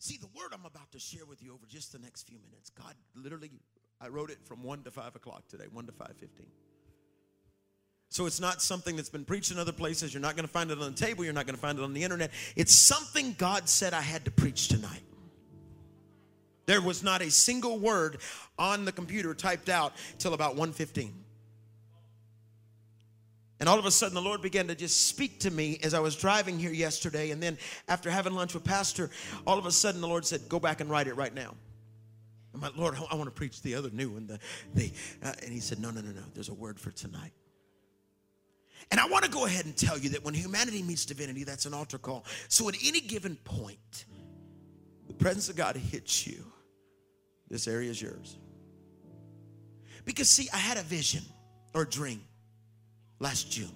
See, the word I'm about to share with you over just the next few minutes, God literally, I wrote it from 1 to 5 o'clock today, 1 to 5.15. So it's not something that's been preached in other places. You're not going to find it on the table. You're not going to find it on the internet. It's something God said I had to preach tonight. There was not a single word on the computer typed out till about 1:15. And all of a sudden, the Lord began to just speak to me as I was driving here yesterday. And then, after having lunch with Pastor, all of a sudden, the Lord said, Go back and write it right now. I'm like, Lord, I want to preach the other new one. The, the, uh, and He said, No, no, no, no. There's a word for tonight. And I want to go ahead and tell you that when humanity meets divinity, that's an altar call. So, at any given point, the presence of God hits you. This area is yours. Because, see, I had a vision or a dream last June.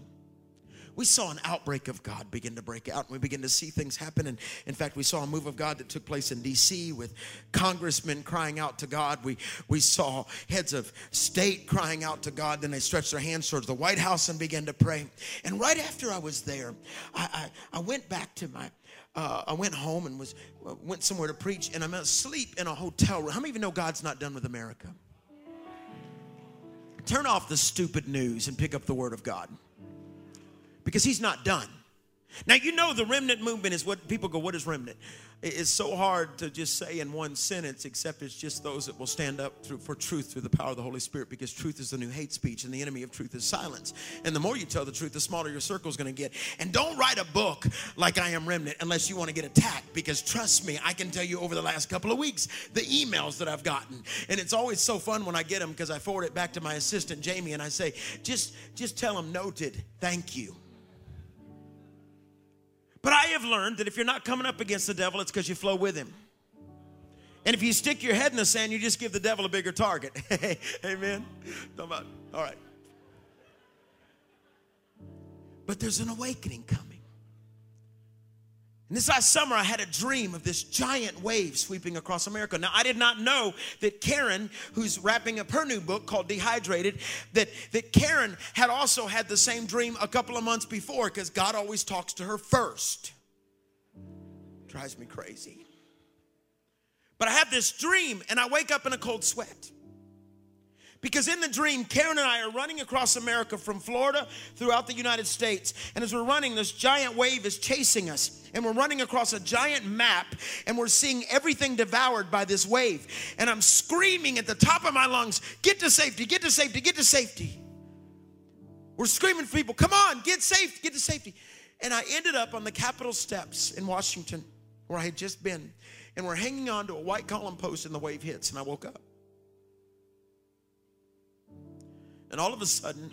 We saw an outbreak of God begin to break out, and we begin to see things happen. And in fact, we saw a move of God that took place in D.C. with congressmen crying out to God. We, we saw heads of state crying out to God. Then they stretched their hands towards the White House and began to pray. And right after I was there, I, I, I went back to my uh, I went home and was went somewhere to preach, and I'm asleep in a hotel room. How many of you know God's not done with America? Turn off the stupid news and pick up the Word of God. Because He's not done. Now, you know the remnant movement is what people go, What is remnant? It's so hard to just say in one sentence, except it's just those that will stand up for truth through the power of the Holy Spirit, because truth is the new hate speech, and the enemy of truth is silence. And the more you tell the truth, the smaller your circle is going to get. And don't write a book like I Am Remnant unless you want to get attacked, because trust me, I can tell you over the last couple of weeks the emails that I've gotten. And it's always so fun when I get them because I forward it back to my assistant, Jamie, and I say, just, just tell them noted, thank you. But I have learned that if you're not coming up against the devil, it's because you flow with him. And if you stick your head in the sand, you just give the devil a bigger target. Amen. All right. But there's an awakening coming. And this last summer, I had a dream of this giant wave sweeping across America. Now, I did not know that Karen, who's wrapping up her new book called Dehydrated, that, that Karen had also had the same dream a couple of months before because God always talks to her first. Drives me crazy. But I have this dream and I wake up in a cold sweat. Because in the dream, Karen and I are running across America from Florida throughout the United States. And as we're running, this giant wave is chasing us. And we're running across a giant map and we're seeing everything devoured by this wave. And I'm screaming at the top of my lungs, get to safety, get to safety, get to safety. We're screaming for people, come on, get safe, get to safety. And I ended up on the Capitol steps in Washington where I had just been. And we're hanging on to a white column post and the wave hits. And I woke up. And all of a sudden,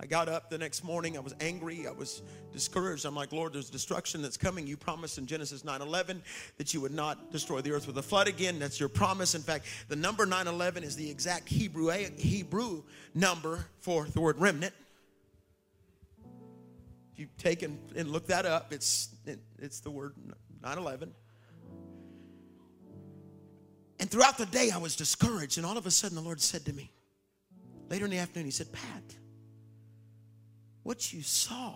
I got up the next morning. I was angry. I was discouraged. I'm like, Lord, there's destruction that's coming. You promised in Genesis 9 11 that you would not destroy the earth with a flood again. That's your promise. In fact, the number 9 11 is the exact Hebrew, Hebrew number for the word remnant. If you take and, and look that up, it's, it, it's the word 9 11. And throughout the day, I was discouraged. And all of a sudden, the Lord said to me, Later in the afternoon, he said, Pat, what you saw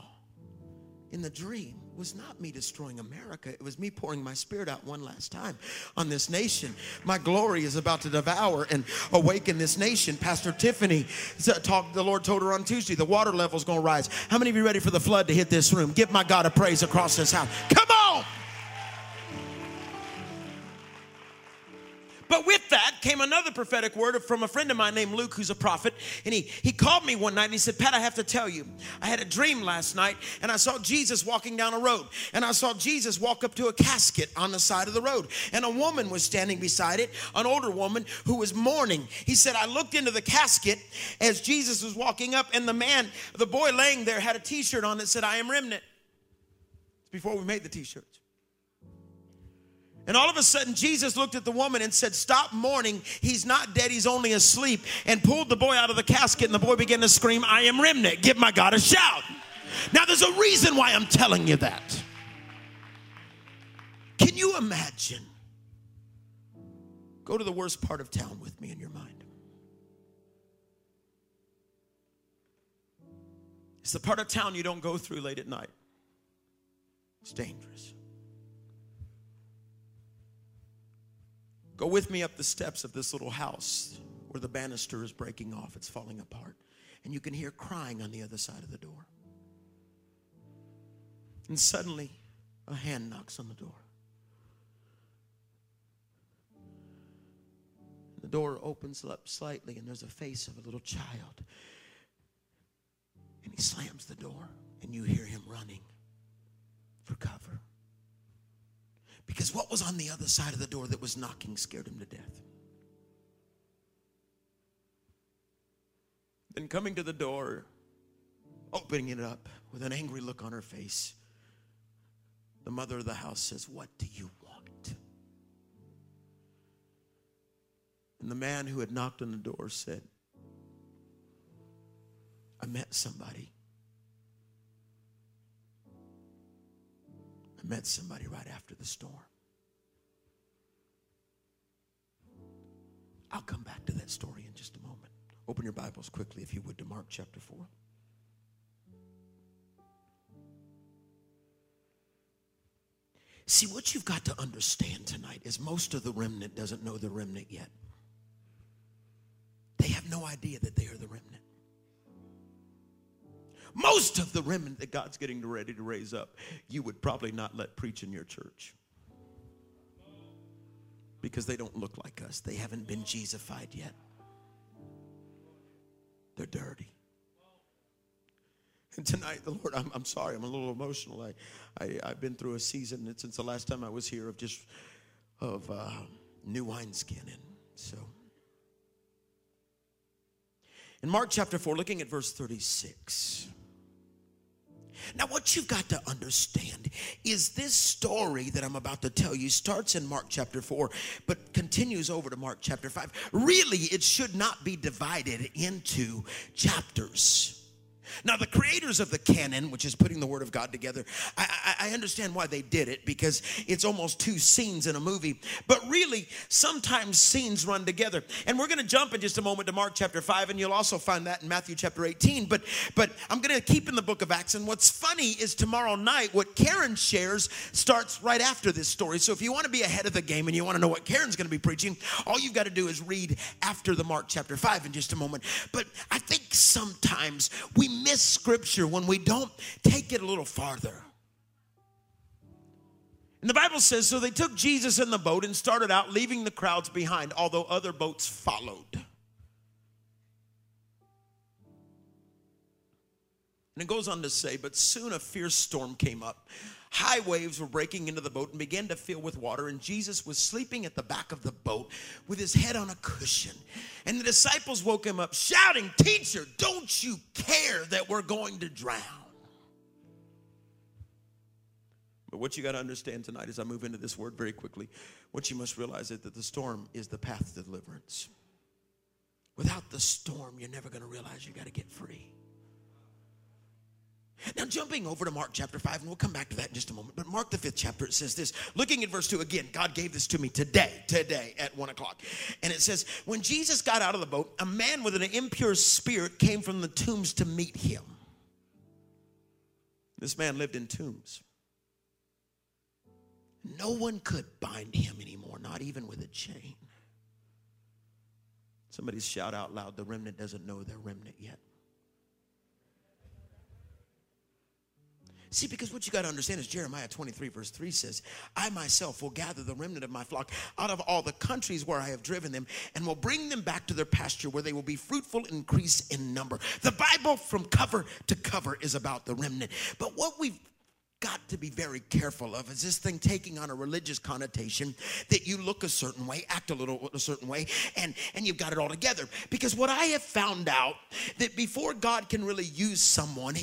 in the dream was not me destroying America. It was me pouring my spirit out one last time on this nation. My glory is about to devour and awaken this nation. Pastor Tiffany talked, the Lord told her on Tuesday, the water level is going to rise. How many of you ready for the flood to hit this room? Give my God a praise across this house. Come on! But with that came another prophetic word from a friend of mine named Luke, who's a prophet. And he, he called me one night and he said, Pat, I have to tell you, I had a dream last night and I saw Jesus walking down a road. And I saw Jesus walk up to a casket on the side of the road. And a woman was standing beside it, an older woman who was mourning. He said, I looked into the casket as Jesus was walking up, and the man, the boy laying there, had a t shirt on that said, I am remnant. It's before we made the t shirts. And all of a sudden, Jesus looked at the woman and said, Stop mourning. He's not dead, he's only asleep. And pulled the boy out of the casket, and the boy began to scream, I am remnant. Give my God a shout. Now, there's a reason why I'm telling you that. Can you imagine? Go to the worst part of town with me in your mind. It's the part of town you don't go through late at night. It's dangerous. Go with me up the steps of this little house where the banister is breaking off, it's falling apart. And you can hear crying on the other side of the door. And suddenly, a hand knocks on the door. The door opens up slightly, and there's a face of a little child. And he slams the door, and you hear him running for cover. Because what was on the other side of the door that was knocking scared him to death. Then coming to the door, opening it up with an angry look on her face, the mother of the house says, What do you want? And the man who had knocked on the door said, I met somebody. I met somebody right after the storm. I'll come back to that story in just a moment. Open your Bibles quickly, if you would, to Mark chapter 4. See, what you've got to understand tonight is most of the remnant doesn't know the remnant yet. They have no idea that they are the remnant. Most of the remnant that God's getting ready to raise up, you would probably not let preach in your church because they don't look like us. They haven't been Jesusified yet. They're dirty. And tonight, the Lord, I'm, I'm sorry, I'm a little emotional. I, I, I've been through a season since the last time I was here of just of uh, new wineskin. And so, in Mark chapter 4, looking at verse 36. Now, what you've got to understand is this story that I'm about to tell you starts in Mark chapter 4, but continues over to Mark chapter 5. Really, it should not be divided into chapters. Now, the creators of the canon, which is putting the Word of God together, I, I, I, understand why they did it because it's almost two scenes in a movie. But really, sometimes scenes run together. And we're going to jump in just a moment to Mark chapter 5, and you'll also find that in Matthew chapter 18. But, but I'm going to keep in the book of Acts. And what's funny is tomorrow night, what Karen shares starts right after this story. So if you want to be ahead of the game and you want to know what Karen's going to be preaching, all you've got to do is read after the Mark chapter 5 in just a moment. But I think sometimes we miss scripture when we don't take it a little farther. And the Bible says so they took Jesus in the boat and started out, leaving the crowds behind, although other boats followed. And it goes on to say, but soon a fierce storm came up. High waves were breaking into the boat and began to fill with water, and Jesus was sleeping at the back of the boat with his head on a cushion. And the disciples woke him up, shouting, Teacher, don't you care that we're going to drown? But what you got to understand tonight as I move into this word very quickly, what you must realize is that the storm is the path to deliverance. Without the storm, you're never going to realize you got to get free. Now, jumping over to Mark chapter 5, and we'll come back to that in just a moment. But Mark, the fifth chapter, it says this. Looking at verse 2 again, God gave this to me today, today at 1 o'clock. And it says, When Jesus got out of the boat, a man with an impure spirit came from the tombs to meet him. This man lived in tombs. No one could bind him anymore, not even with a chain. Somebody shout out loud, the remnant doesn't know they're remnant yet. See, because what you got to understand is Jeremiah 23, verse 3 says, I myself will gather the remnant of my flock out of all the countries where I have driven them and will bring them back to their pasture where they will be fruitful, increase in number. The Bible from cover to cover is about the remnant. But what we've got to be very careful of is this thing taking on a religious connotation that you look a certain way act a little a certain way and and you've got it all together. Because what i have found out that before god can really use someone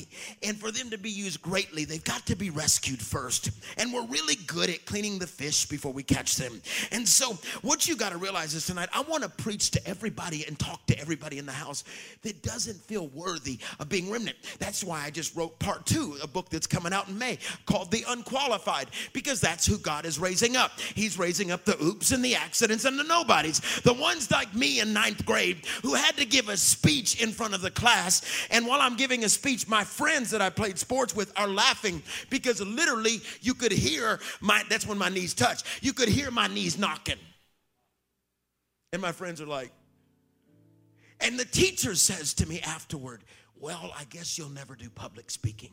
and for them to be used greatly they've got to be rescued first. And we're really good at cleaning the fish before we catch them. And so what you got to realize is tonight i want to preach to everybody and talk to everybody in the house that doesn't feel worthy of being remnant. That's why i just wrote part two a book that's coming out in may called the unqualified because that's who God is raising up. He's raising up the oops and the accidents and the nobodies. The ones like me in ninth grade who had to give a speech in front of the class. And while I'm giving a speech, my friends that I played sports with are laughing because literally you could hear my, that's when my knees touch, you could hear my knees knocking. And my friends are like, and the teacher says to me afterward, Well, I guess you'll never do public speaking.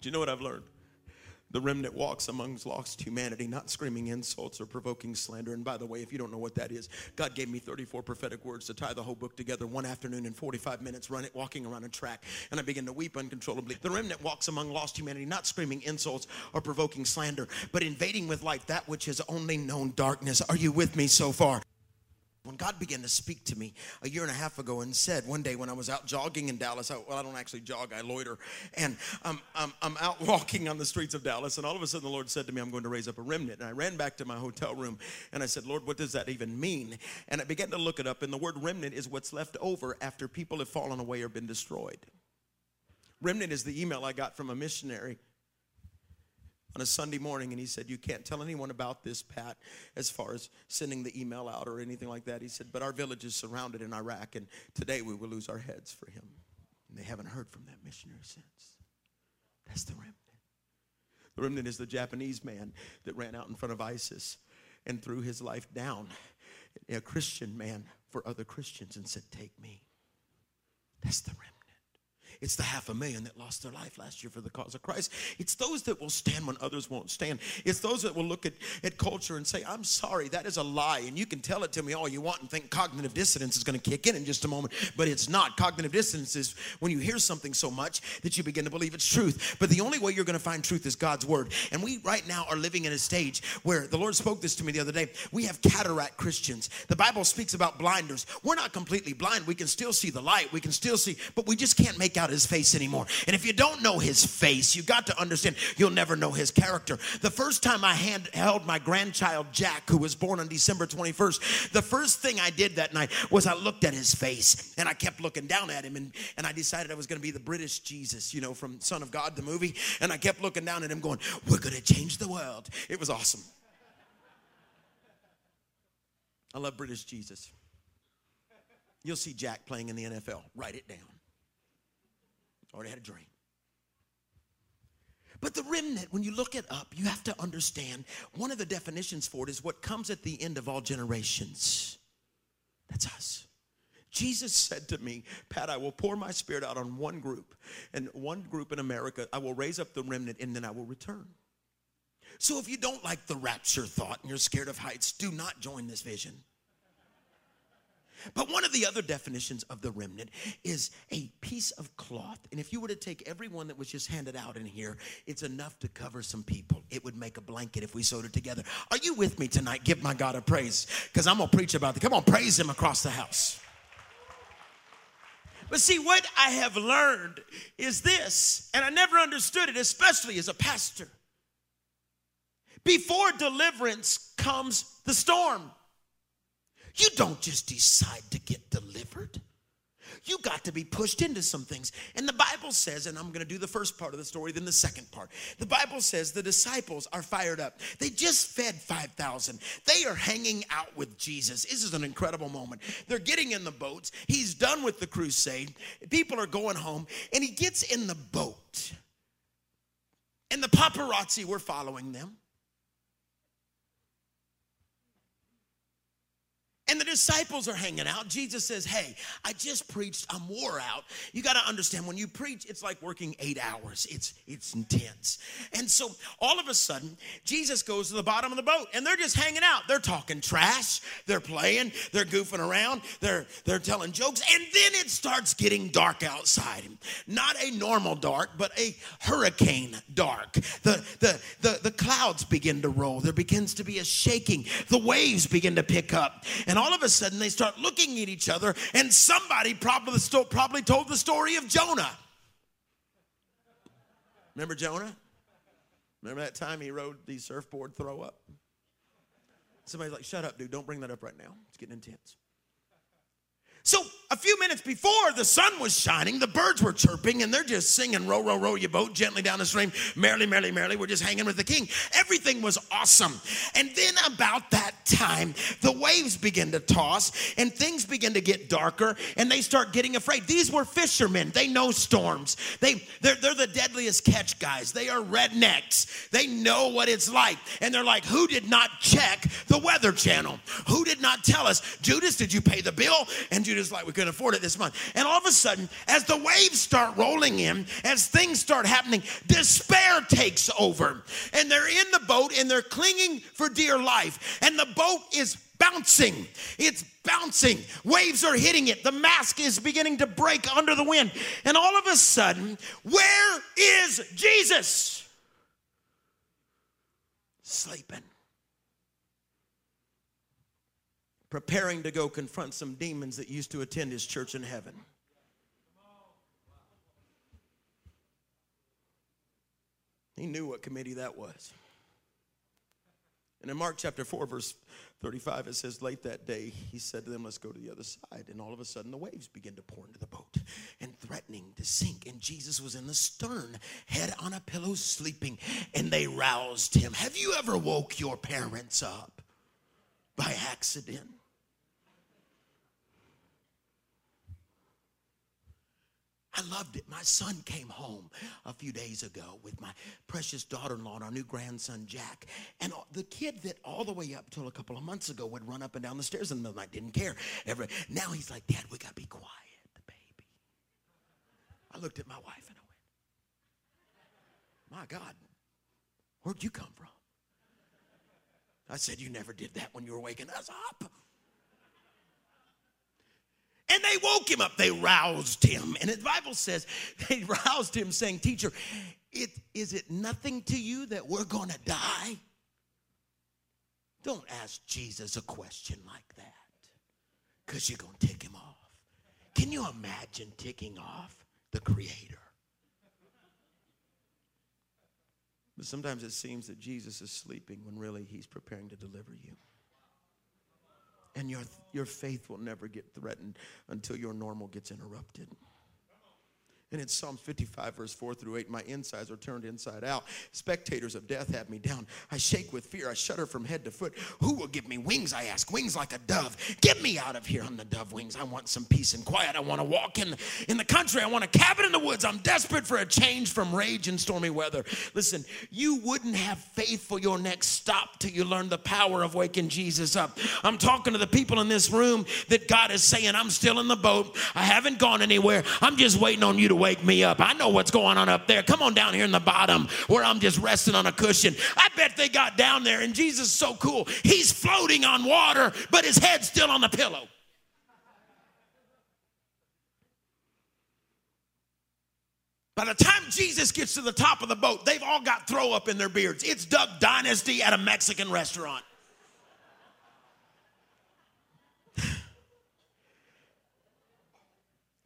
Do you know what I've learned? The remnant walks amongst lost humanity, not screaming insults or provoking slander. And by the way, if you don't know what that is, God gave me 34 prophetic words to tie the whole book together one afternoon in 45 minutes, run it, walking around a track. And I began to weep uncontrollably. The remnant walks among lost humanity, not screaming insults or provoking slander, but invading with light that which has only known darkness. Are you with me so far? When God began to speak to me a year and a half ago and said, one day when I was out jogging in Dallas, I, well, I don't actually jog, I loiter, and I'm, I'm, I'm out walking on the streets of Dallas, and all of a sudden the Lord said to me, I'm going to raise up a remnant. And I ran back to my hotel room and I said, Lord, what does that even mean? And I began to look it up, and the word remnant is what's left over after people have fallen away or been destroyed. Remnant is the email I got from a missionary on a Sunday morning and he said, You can't tell anyone about this, Pat, as far as sending the email out or anything like that. He said, But our village is surrounded in Iraq and today we will lose our heads for him. And they haven't heard from that missionary since. That's the remnant. The remnant is the Japanese man that ran out in front of ISIS and threw his life down, a Christian man for other Christians, and said, Take me. That's the remnant. It's the half a million that lost their life last year for the cause of Christ. It's those that will stand when others won't stand. It's those that will look at, at culture and say, I'm sorry, that is a lie. And you can tell it to me all you want and think cognitive dissonance is going to kick in in just a moment, but it's not. Cognitive dissonance is when you hear something so much that you begin to believe it's truth. But the only way you're going to find truth is God's word. And we right now are living in a stage where the Lord spoke this to me the other day. We have cataract Christians. The Bible speaks about blinders. We're not completely blind. We can still see the light. We can still see, but we just can't make out his face anymore. And if you don't know his face, you got to understand you'll never know his character. The first time I hand, held my grandchild Jack, who was born on December 21st, the first thing I did that night was I looked at his face and I kept looking down at him and, and I decided I was going to be the British Jesus, you know, from Son of God, the movie. And I kept looking down at him going, We're going to change the world. It was awesome. I love British Jesus. You'll see Jack playing in the NFL. Write it down. Already had a dream. But the remnant, when you look it up, you have to understand one of the definitions for it is what comes at the end of all generations. That's us. Jesus said to me, Pat, I will pour my spirit out on one group, and one group in America, I will raise up the remnant, and then I will return. So if you don't like the rapture thought and you're scared of heights, do not join this vision. But one of the other definitions of the remnant is a piece of cloth. And if you were to take every one that was just handed out in here, it's enough to cover some people. It would make a blanket if we sewed it together. Are you with me tonight? Give my God a praise because I'm going to preach about it. Come on, praise Him across the house. But see, what I have learned is this, and I never understood it, especially as a pastor. Before deliverance comes the storm. You don't just decide to get delivered. You got to be pushed into some things. And the Bible says, and I'm going to do the first part of the story, then the second part. The Bible says the disciples are fired up. They just fed 5,000. They are hanging out with Jesus. This is an incredible moment. They're getting in the boats. He's done with the crusade. People are going home, and he gets in the boat. And the paparazzi were following them. And the disciples are hanging out. Jesus says, Hey, I just preached. I'm wore out. You got to understand when you preach, it's like working eight hours, it's, it's intense. And so all of a sudden, Jesus goes to the bottom of the boat and they're just hanging out. They're talking trash, they're playing, they're goofing around, they're, they're telling jokes. And then it starts getting dark outside. Not a normal dark, but a hurricane dark. The, the, the, the clouds begin to roll, there begins to be a shaking, the waves begin to pick up. And and all of a sudden, they start looking at each other, and somebody probably, probably told the story of Jonah. Remember Jonah? Remember that time he rode the surfboard throw up? Somebody's like, shut up, dude. Don't bring that up right now. It's getting intense. So a few minutes before the sun was shining, the birds were chirping and they're just singing, Row, row, row your boat gently down the stream. Merrily, merrily, merrily. We're just hanging with the king. Everything was awesome. And then about that time, the waves begin to toss and things begin to get darker and they start getting afraid. These were fishermen. They know storms. They, they're, they're the deadliest catch guys. They are rednecks. They know what it's like. And they're like, who did not check the weather channel? Who did not tell us? Judas, did you pay the bill? And Judas like, we couldn't afford it this month. And all of a sudden, as the waves start rolling in, as things start happening, despair takes over. And they're in the boat and they're clinging for dear life. And the boat is bouncing. It's bouncing. Waves are hitting it. The mask is beginning to break under the wind. And all of a sudden, where is Jesus? Sleeping. Preparing to go confront some demons that used to attend his church in heaven. He knew what committee that was. And in Mark chapter 4, verse 35, it says, Late that day, he said to them, Let's go to the other side. And all of a sudden, the waves began to pour into the boat and threatening to sink. And Jesus was in the stern, head on a pillow, sleeping. And they roused him. Have you ever woke your parents up by accident? I loved it. My son came home a few days ago with my precious daughter in law and our new grandson, Jack. And the kid that all the way up till a couple of months ago would run up and down the stairs in the night, didn't care. Now he's like, Dad, we got to be quiet, the baby. I looked at my wife and I went, My God, where'd you come from? I said, You never did that when you were waking us up. And they woke him up. They roused him. And the Bible says they roused him, saying, Teacher, it, is it nothing to you that we're going to die? Don't ask Jesus a question like that because you're going to tick him off. Can you imagine ticking off the Creator? But sometimes it seems that Jesus is sleeping when really he's preparing to deliver you and your, your faith will never get threatened until your normal gets interrupted. And in Psalm 55, verse 4 through 8, my insides are turned inside out. Spectators of death have me down. I shake with fear. I shudder from head to foot. Who will give me wings? I ask. Wings like a dove. Get me out of here on the dove wings. I want some peace and quiet. I want to walk in, in the country. I want a cabin in the woods. I'm desperate for a change from rage and stormy weather. Listen, you wouldn't have faith for your next stop till you learn the power of waking Jesus up. I'm talking to the people in this room that God is saying, I'm still in the boat. I haven't gone anywhere. I'm just waiting on you to wake me up. I know what's going on up there. Come on down here in the bottom where I'm just resting on a cushion. I bet they got down there and Jesus is so cool. He's floating on water, but his head's still on the pillow. By the time Jesus gets to the top of the boat, they've all got throw up in their beards. It's Duck Dynasty at a Mexican restaurant.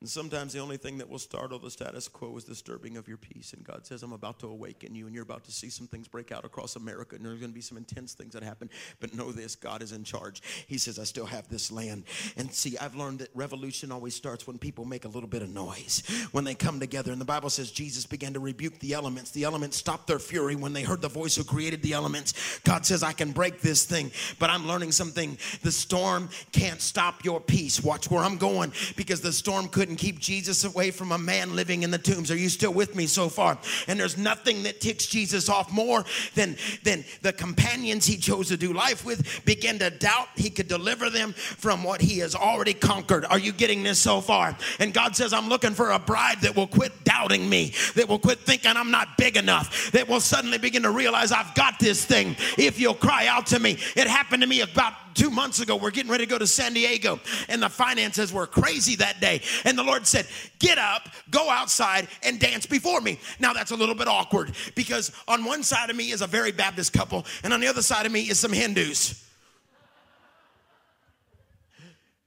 And sometimes the only thing that will startle the status quo is disturbing of your peace. And God says, I'm about to awaken you, and you're about to see some things break out across America, and there's going to be some intense things that happen. But know this God is in charge. He says, I still have this land. And see, I've learned that revolution always starts when people make a little bit of noise, when they come together. And the Bible says Jesus began to rebuke the elements. The elements stopped their fury when they heard the voice who created the elements. God says, I can break this thing, but I'm learning something. The storm can't stop your peace. Watch where I'm going because the storm couldn't couldn't keep Jesus away from a man living in the tombs. Are you still with me so far? And there's nothing that ticks Jesus off more than, than the companions he chose to do life with begin to doubt he could deliver them from what he has already conquered. Are you getting this so far? And God says, I'm looking for a bride that will quit doubting me, that will quit thinking I'm not big enough, that will suddenly begin to realize I've got this thing if you'll cry out to me. It happened to me about two months ago. We're getting ready to go to San Diego, and the finances were crazy that day. And the Lord said, Get up, go outside, and dance before me. Now, that's a little bit awkward because on one side of me is a very Baptist couple, and on the other side of me is some Hindus.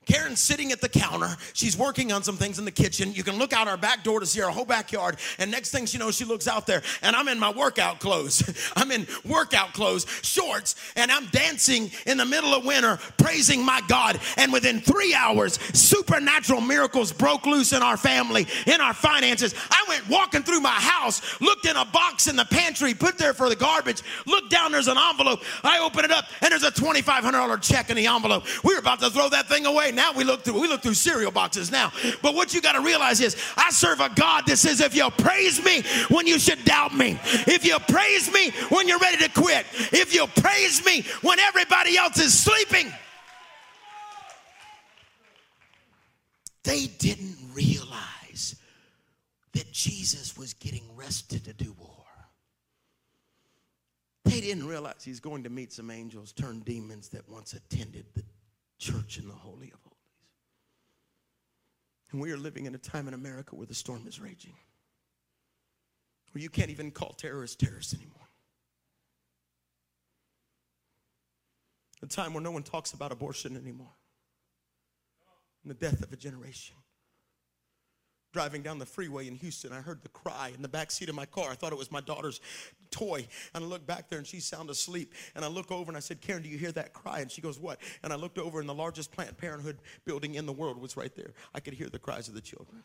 Karen's sitting at the counter. She's working on some things in the kitchen. You can look out our back door to see our whole backyard. And next thing she knows, she looks out there, and I'm in my workout clothes. I'm in workout clothes, shorts, and I'm dancing in the middle of winter, praising my God. And within three hours, supernatural miracles broke loose in our family, in our finances. I went walking through my house, looked in a box in the pantry, put there for the garbage, looked down, there's an envelope. I open it up, and there's a $2,500 check in the envelope. We were about to throw that thing away now we look through we look through cereal boxes now. But what you got to realize is I serve a God that says if you praise me when you should doubt me, if you praise me when you're ready to quit, if you praise me when everybody else is sleeping. They didn't realize that Jesus was getting rested to do war. They didn't realize he's going to meet some angels, turn demons that once attended the church in the Holy of and we are living in a time in America where the storm is raging, where you can't even call terrorists terrorists anymore. A time where no one talks about abortion anymore, and the death of a generation driving down the freeway in Houston, I heard the cry in the back seat of my car. I thought it was my daughter's toy. And I looked back there and she's sound asleep. And I look over and I said, Karen, do you hear that cry? And she goes, What? And I looked over and the largest Planned Parenthood building in the world was right there. I could hear the cries of the children.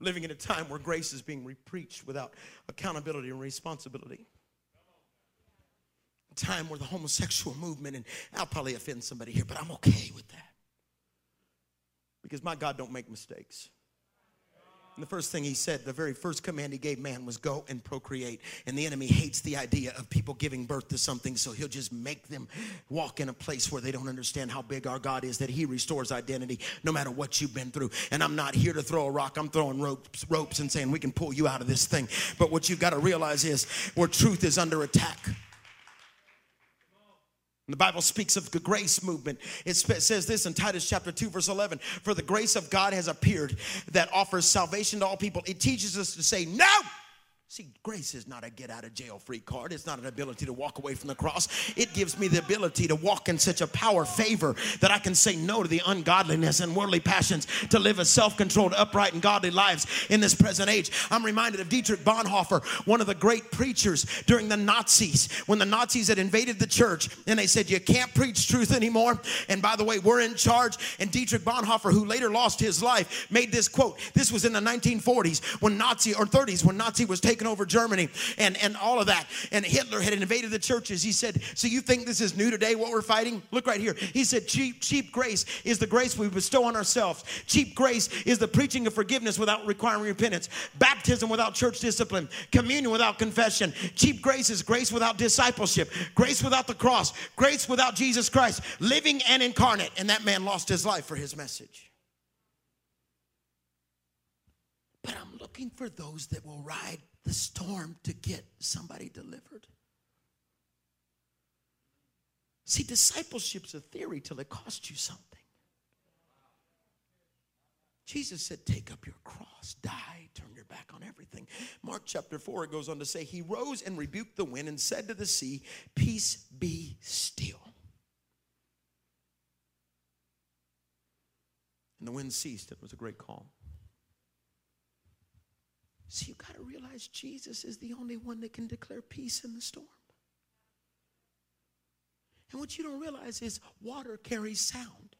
Living in a time where grace is being repreached without accountability and responsibility. Time where the homosexual movement, and I'll probably offend somebody here, but I'm okay with that because my God don't make mistakes. And the first thing he said, the very first command he gave man was go and procreate. And the enemy hates the idea of people giving birth to something, so he'll just make them walk in a place where they don't understand how big our God is, that he restores identity no matter what you've been through. And I'm not here to throw a rock, I'm throwing ropes, ropes and saying we can pull you out of this thing. But what you've got to realize is where truth is under attack the Bible speaks of the grace movement. It says this in Titus chapter 2, verse 11 For the grace of God has appeared that offers salvation to all people. It teaches us to say no See, grace is not a get out of jail free card. It's not an ability to walk away from the cross. It gives me the ability to walk in such a power favor that I can say no to the ungodliness and worldly passions to live a self controlled, upright, and godly lives in this present age. I'm reminded of Dietrich Bonhoeffer, one of the great preachers during the Nazis, when the Nazis had invaded the church and they said, You can't preach truth anymore. And by the way, we're in charge. And Dietrich Bonhoeffer, who later lost his life, made this quote. This was in the 1940s when Nazi or 30s when Nazi was taken taken over Germany and, and all of that. And Hitler had invaded the churches. He said, So you think this is new today, what we're fighting? Look right here. He said, Cheap, cheap grace is the grace we bestow on ourselves. Cheap grace is the preaching of forgiveness without requiring repentance, baptism without church discipline, communion without confession. Cheap grace is grace without discipleship, grace without the cross, grace without Jesus Christ, living and incarnate. And that man lost his life for his message. But I'm looking for those that will ride the storm to get somebody delivered. See, discipleship's a theory till it costs you something. Jesus said, Take up your cross, die, turn your back on everything. Mark chapter 4, it goes on to say, He rose and rebuked the wind and said to the sea, Peace be still. And the wind ceased, it was a great calm. So you got to realize Jesus is the only one that can declare peace in the storm. And what you don't realize is water carries sound.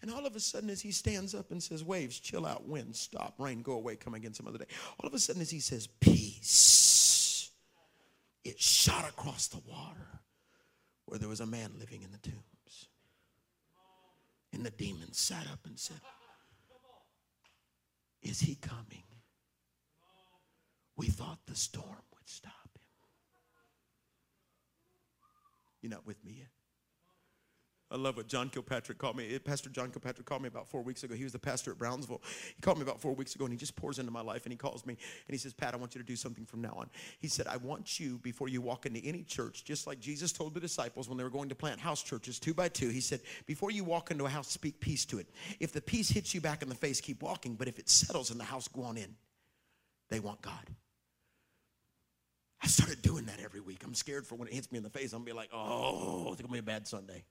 And all of a sudden, as he stands up and says, Waves, chill out, wind, stop, rain, go away, come again some other day. All of a sudden, as he says, Peace, it shot across the water where there was a man living in the tombs. And the demon sat up and said, is he coming? We thought the storm would stop him. You're not with me yet? I love what John Kilpatrick called me. Pastor John Kilpatrick called me about four weeks ago. He was the pastor at Brownsville. He called me about four weeks ago and he just pours into my life and he calls me and he says, Pat, I want you to do something from now on. He said, I want you, before you walk into any church, just like Jesus told the disciples when they were going to plant house churches two by two, he said, before you walk into a house, speak peace to it. If the peace hits you back in the face, keep walking. But if it settles in the house, go on in. They want God. I started doing that every week. I'm scared for when it hits me in the face. I'm gonna be like, oh, it's gonna be a bad Sunday.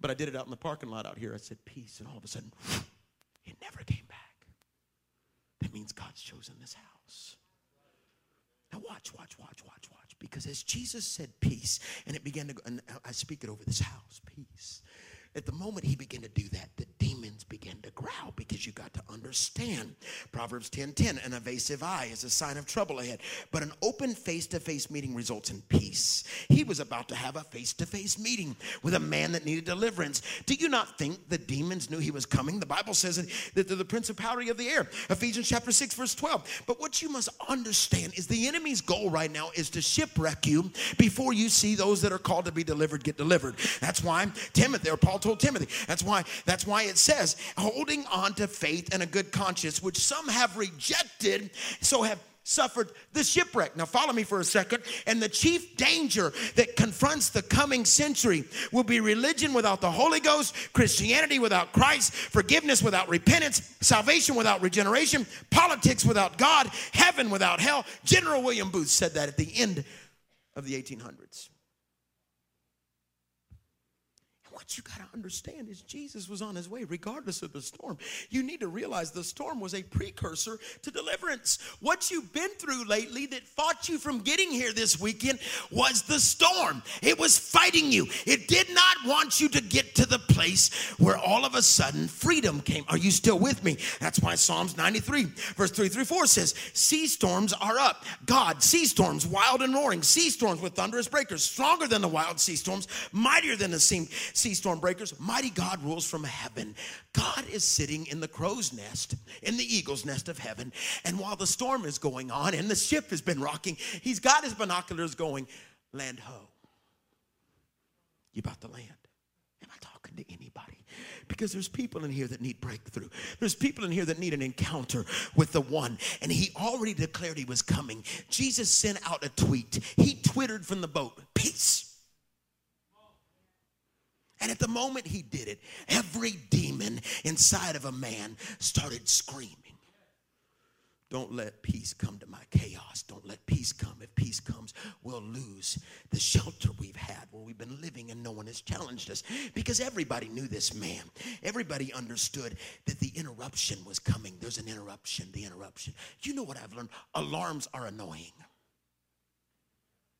But I did it out in the parking lot out here. I said, peace. And all of a sudden, it never came back. That means God's chosen this house. Now, watch, watch, watch, watch, watch. Because as Jesus said peace, and it began to go, and I speak it over this house, peace. At the moment he began to do that, the demons began to growl because you got to understand. Proverbs 10 10, an evasive eye is a sign of trouble ahead, but an open face to face meeting results in peace. He was about to have a face to face meeting with a man that needed deliverance. Do you not think the demons knew he was coming? The Bible says that they're the principality of the air. Ephesians chapter 6, verse 12. But what you must understand is the enemy's goal right now is to shipwreck you before you see those that are called to be delivered get delivered. That's why Timothy or Paul Paul told Timothy. That's why, that's why it says, holding on to faith and a good conscience, which some have rejected, so have suffered the shipwreck. Now, follow me for a second. And the chief danger that confronts the coming century will be religion without the Holy Ghost, Christianity without Christ, forgiveness without repentance, salvation without regeneration, politics without God, heaven without hell. General William Booth said that at the end of the 1800s what you got to understand is Jesus was on his way, regardless of the storm. You need to realize the storm was a precursor to deliverance. What you've been through lately that fought you from getting here this weekend was the storm. It was fighting you. It did not want you to get to the place where all of a sudden freedom came. Are you still with me? That's why Psalms 93, verse 3 through 4 says, Sea storms are up. God, sea storms, wild and roaring, sea storms with thunderous breakers, stronger than the wild sea storms, mightier than the sea sea storm breakers. Mighty God rules from heaven. God is sitting in the crow's nest, in the eagle's nest of heaven. And while the storm is going on and the ship has been rocking, he's got his binoculars going, land ho. You about to land. Am I talking to anybody? Because there's people in here that need breakthrough. There's people in here that need an encounter with the one. And he already declared he was coming. Jesus sent out a tweet. He twittered from the boat, peace and at the moment he did it, every demon inside of a man started screaming. Don't let peace come to my chaos. Don't let peace come. If peace comes, we'll lose the shelter we've had where we've been living and no one has challenged us. Because everybody knew this man. Everybody understood that the interruption was coming. There's an interruption, the interruption. You know what I've learned? Alarms are annoying.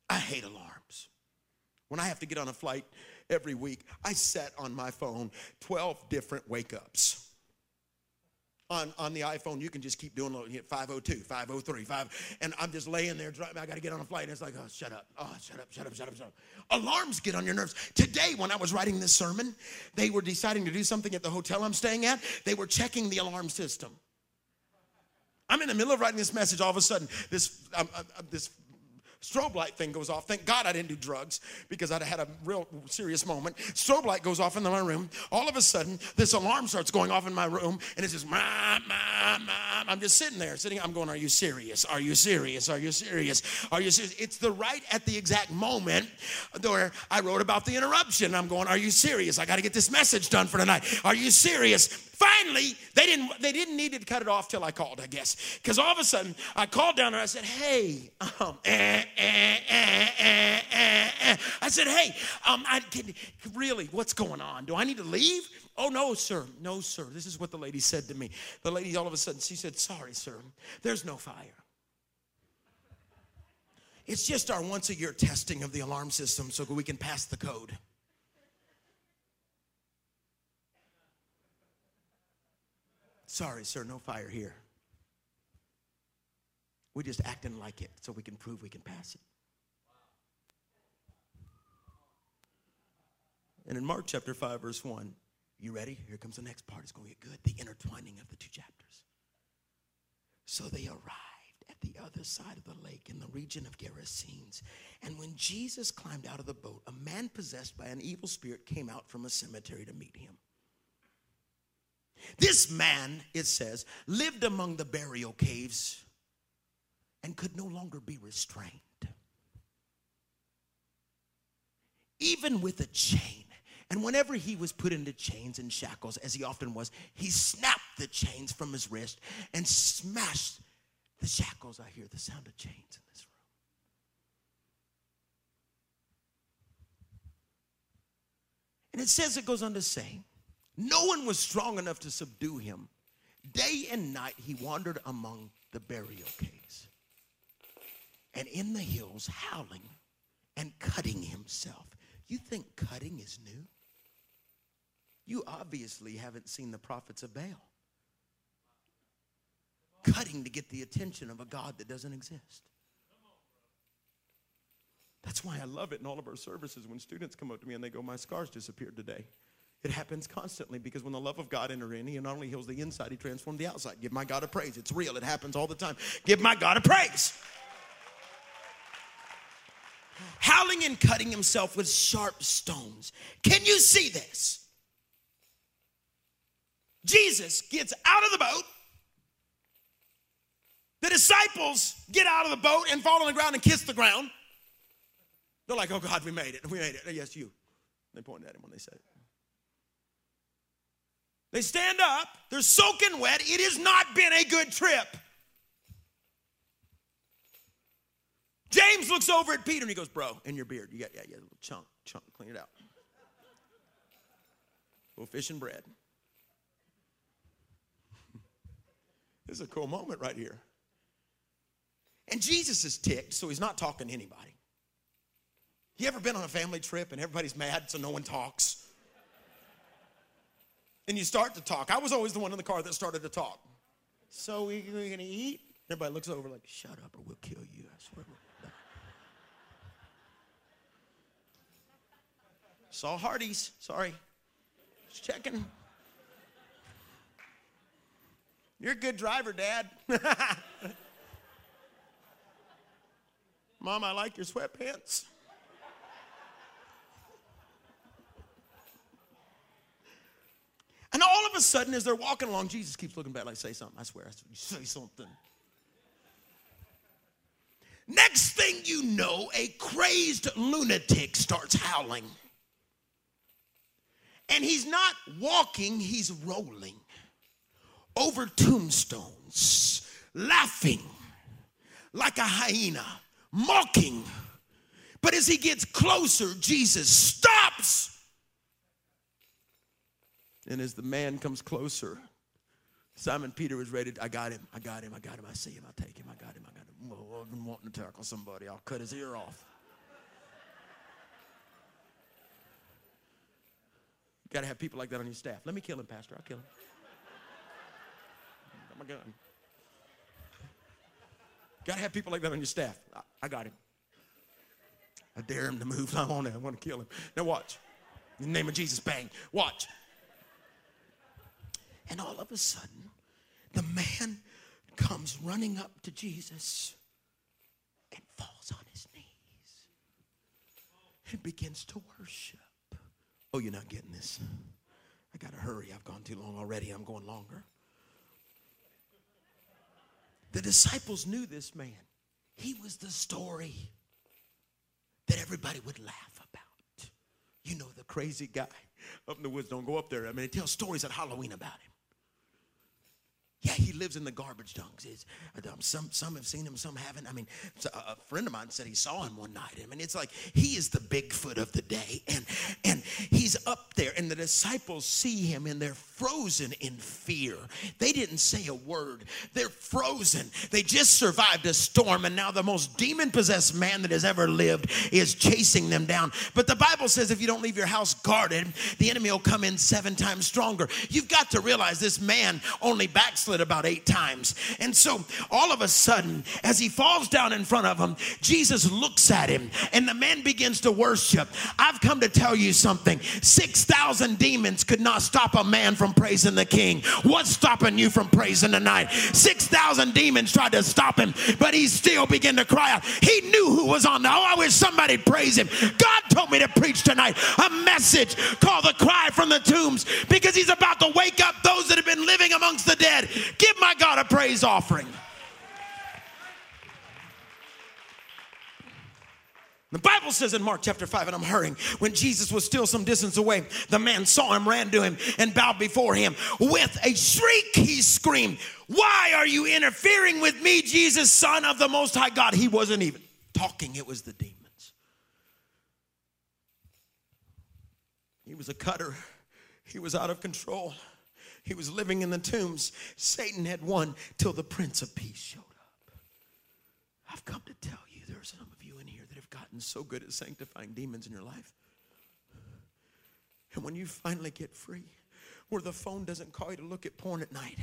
I hate alarms. When I have to get on a flight every week, I set on my phone 12 different wake ups. On, on the iPhone, you can just keep doing 502, 503, 5, and I'm just laying there driving. I got to get on a flight, and it's like, oh, shut up, oh, shut up, shut up, shut up, shut up. Alarms get on your nerves. Today, when I was writing this sermon, they were deciding to do something at the hotel I'm staying at. They were checking the alarm system. I'm in the middle of writing this message. All of a sudden, this um, uh, this Strobe light thing goes off. Thank God I didn't do drugs because I'd had a real serious moment. Strobe light goes off in my room. All of a sudden, this alarm starts going off in my room, and it's just, mom, mom. I'm just sitting there, sitting. I'm going, Are you serious? Are you serious? Are you serious? Are you serious? It's the right at the exact moment where I wrote about the interruption. I'm going, Are you serious? I got to get this message done for tonight. Are you serious? Finally, they didn't they didn't need to cut it off till I called, I guess. Because all of a sudden I called down there. I said, "Hey, um, eh, eh, eh, I said, "Hey, um, I can, really, what's going on? Do I need to leave?" Oh no, sir, no, sir. This is what the lady said to me. The lady all of a sudden she said, "Sorry, sir, there's no fire." It's just our once a year testing of the alarm system so we can pass the code. Sorry, sir, no fire here. We're just acting like it so we can prove we can pass it. And in Mark chapter 5, verse 1, you ready? Here comes the next part. It's going to get good. The intertwining of the two chapters. So they arrived at the other side of the lake in the region of Gerasenes. And when Jesus climbed out of the boat, a man possessed by an evil spirit came out from a cemetery to meet him. This man, it says, lived among the burial caves and could no longer be restrained. Even with a chain. And whenever he was put into chains and shackles, as he often was, he snapped the chains from his wrist and smashed the shackles, I hear the sound of chains in this room. And it says, it goes on to say, no one was strong enough to subdue him. Day and night he wandered among the burial caves and in the hills, howling and cutting himself. You think cutting is new? You obviously haven't seen the prophets of Baal. Cutting to get the attention of a God that doesn't exist. That's why I love it in all of our services when students come up to me and they go, My scars disappeared today. It happens constantly because when the love of God enters in, He not only heals the inside, He transforms the outside. Give my God a praise. It's real, it happens all the time. Give my God a praise. Howling and cutting himself with sharp stones. Can you see this? Jesus gets out of the boat. The disciples get out of the boat and fall on the ground and kiss the ground. They're like, oh God, we made it. We made it. Yes, you. They pointed at him when they said it. They stand up, they're soaking wet. It has not been a good trip. James looks over at Peter and he goes, Bro, in your beard, you got, yeah, yeah, a little chunk, chunk, clean it out. A little fish and bread. This is a cool moment right here. And Jesus is ticked, so he's not talking to anybody. You ever been on a family trip and everybody's mad so no one talks? And you start to talk. I was always the one in the car that started to talk. So we, we gonna eat? Everybody looks over like, shut up or we'll kill you. I swear. Saw Hardee's. Sorry. Just checking. You're a good driver, Dad. Mom, I like your sweatpants. And all of a sudden, as they're walking along, Jesus keeps looking back like, say something. I swear, I swear, say something. Next thing you know, a crazed lunatic starts howling. And he's not walking, he's rolling over tombstones, laughing like a hyena, mocking. But as he gets closer, Jesus stops. And as the man comes closer, Simon Peter is ready. To, I got him. I got him. I got him. I see him. I take him. I got him. I got him. Oh, I've been wanting to tackle somebody. I'll cut his ear off. You got to have people like that on your staff. Let me kill him, Pastor. I'll kill him. My gun. Got to have people like that on your staff. I, I, got him. I dare him to move. I want to. I want to kill him. Now watch. In the name of Jesus, bang. Watch. And all of a sudden, the man comes running up to Jesus and falls on his knees and begins to worship. Oh, you're not getting this. I got to hurry. I've gone too long already. I'm going longer. The disciples knew this man. He was the story that everybody would laugh about. You know, the crazy guy up in the woods. Don't go up there. I mean, they tell stories at Halloween about him. Yeah, he lives in the garbage dumps. Um, some, some have seen him, some haven't. I mean, a friend of mine said he saw him one night. I mean, it's like he is the Bigfoot of the day. And, and he's up there, and the disciples see him, and they're frozen in fear. They didn't say a word, they're frozen. They just survived a storm, and now the most demon possessed man that has ever lived is chasing them down. But the Bible says if you don't leave your house guarded, the enemy will come in seven times stronger. You've got to realize this man only backs backslid about eight times. And so all of a sudden, as he falls down in front of him, Jesus looks at him and the man begins to worship. I've come to tell you something 6,000 demons could not stop a man from praising the king. What's stopping you from praising tonight? 6,000 demons tried to stop him, but he still began to cry out. He knew who was on the. Oh, I wish somebody'd praise him. God told me to preach tonight a message called the cry from the tombs because he's about to wake up those that have been living amongst the dead. Give my God a praise offering. The Bible says in Mark chapter 5, and I'm hurrying, when Jesus was still some distance away, the man saw him, ran to him, and bowed before him. With a shriek, he screamed, Why are you interfering with me, Jesus, Son of the Most High God? He wasn't even talking, it was the demons. He was a cutter, he was out of control, he was living in the tombs. Satan had won till the Prince of Peace showed up. I've come to tell you, there's some of you in here that have gotten so good at sanctifying demons in your life. And when you finally get free, where the phone doesn't call you to look at porn at night,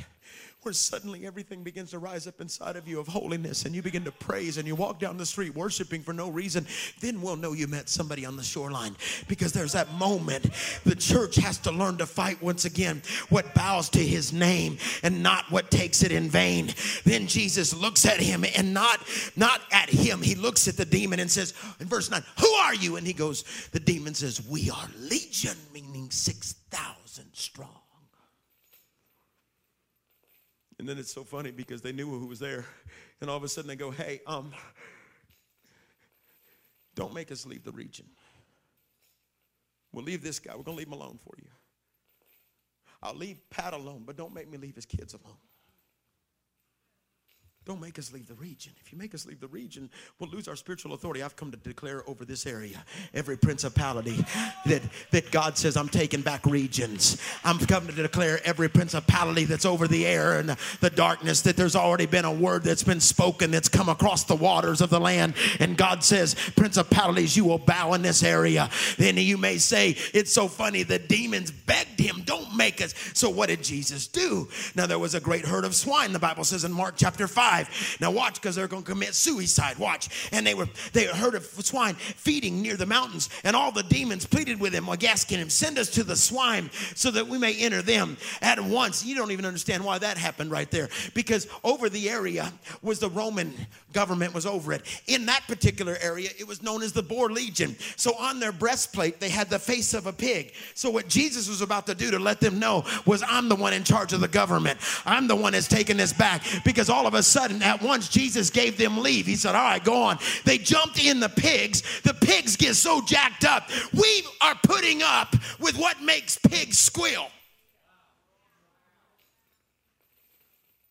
where suddenly everything begins to rise up inside of you of holiness and you begin to praise and you walk down the street worshiping for no reason, then we'll know you met somebody on the shoreline because there's that moment the church has to learn to fight once again what bows to his name and not what takes it in vain. Then Jesus looks at him and not not at him, he looks at the demon and says in verse 9, "Who are you?" And he goes, the demon says, "We are legion, meaning 6,000 strong." And then it's so funny because they knew who was there. And all of a sudden they go, hey, um, don't make us leave the region. We'll leave this guy. We're going to leave him alone for you. I'll leave Pat alone, but don't make me leave his kids alone. Don't make us leave the region. If you make us leave the region, we'll lose our spiritual authority. I've come to declare over this area, every principality that, that God says I'm taking back regions. I'm coming to declare every principality that's over the air and the darkness that there's already been a word that's been spoken that's come across the waters of the land. And God says, principalities, you will bow in this area. Then you may say, it's so funny, the demons begged him, don't make us. So what did Jesus do? Now there was a great herd of swine, the Bible says in Mark chapter 5 5. Now watch, because they're going to commit suicide. Watch. And they were they herd of swine feeding near the mountains, and all the demons pleaded with him, asking him, send us to the swine so that we may enter them at once. You don't even understand why that happened right there. Because over the area was the Roman government was over it. In that particular area, it was known as the Boar Legion. So on their breastplate, they had the face of a pig. So what Jesus was about to do to let them know was I'm the one in charge of the government. I'm the one that's taking this back because all of a sudden sudden, at once, Jesus gave them leave. He said, All right, go on. They jumped in the pigs. The pigs get so jacked up. We are putting up with what makes pigs squeal.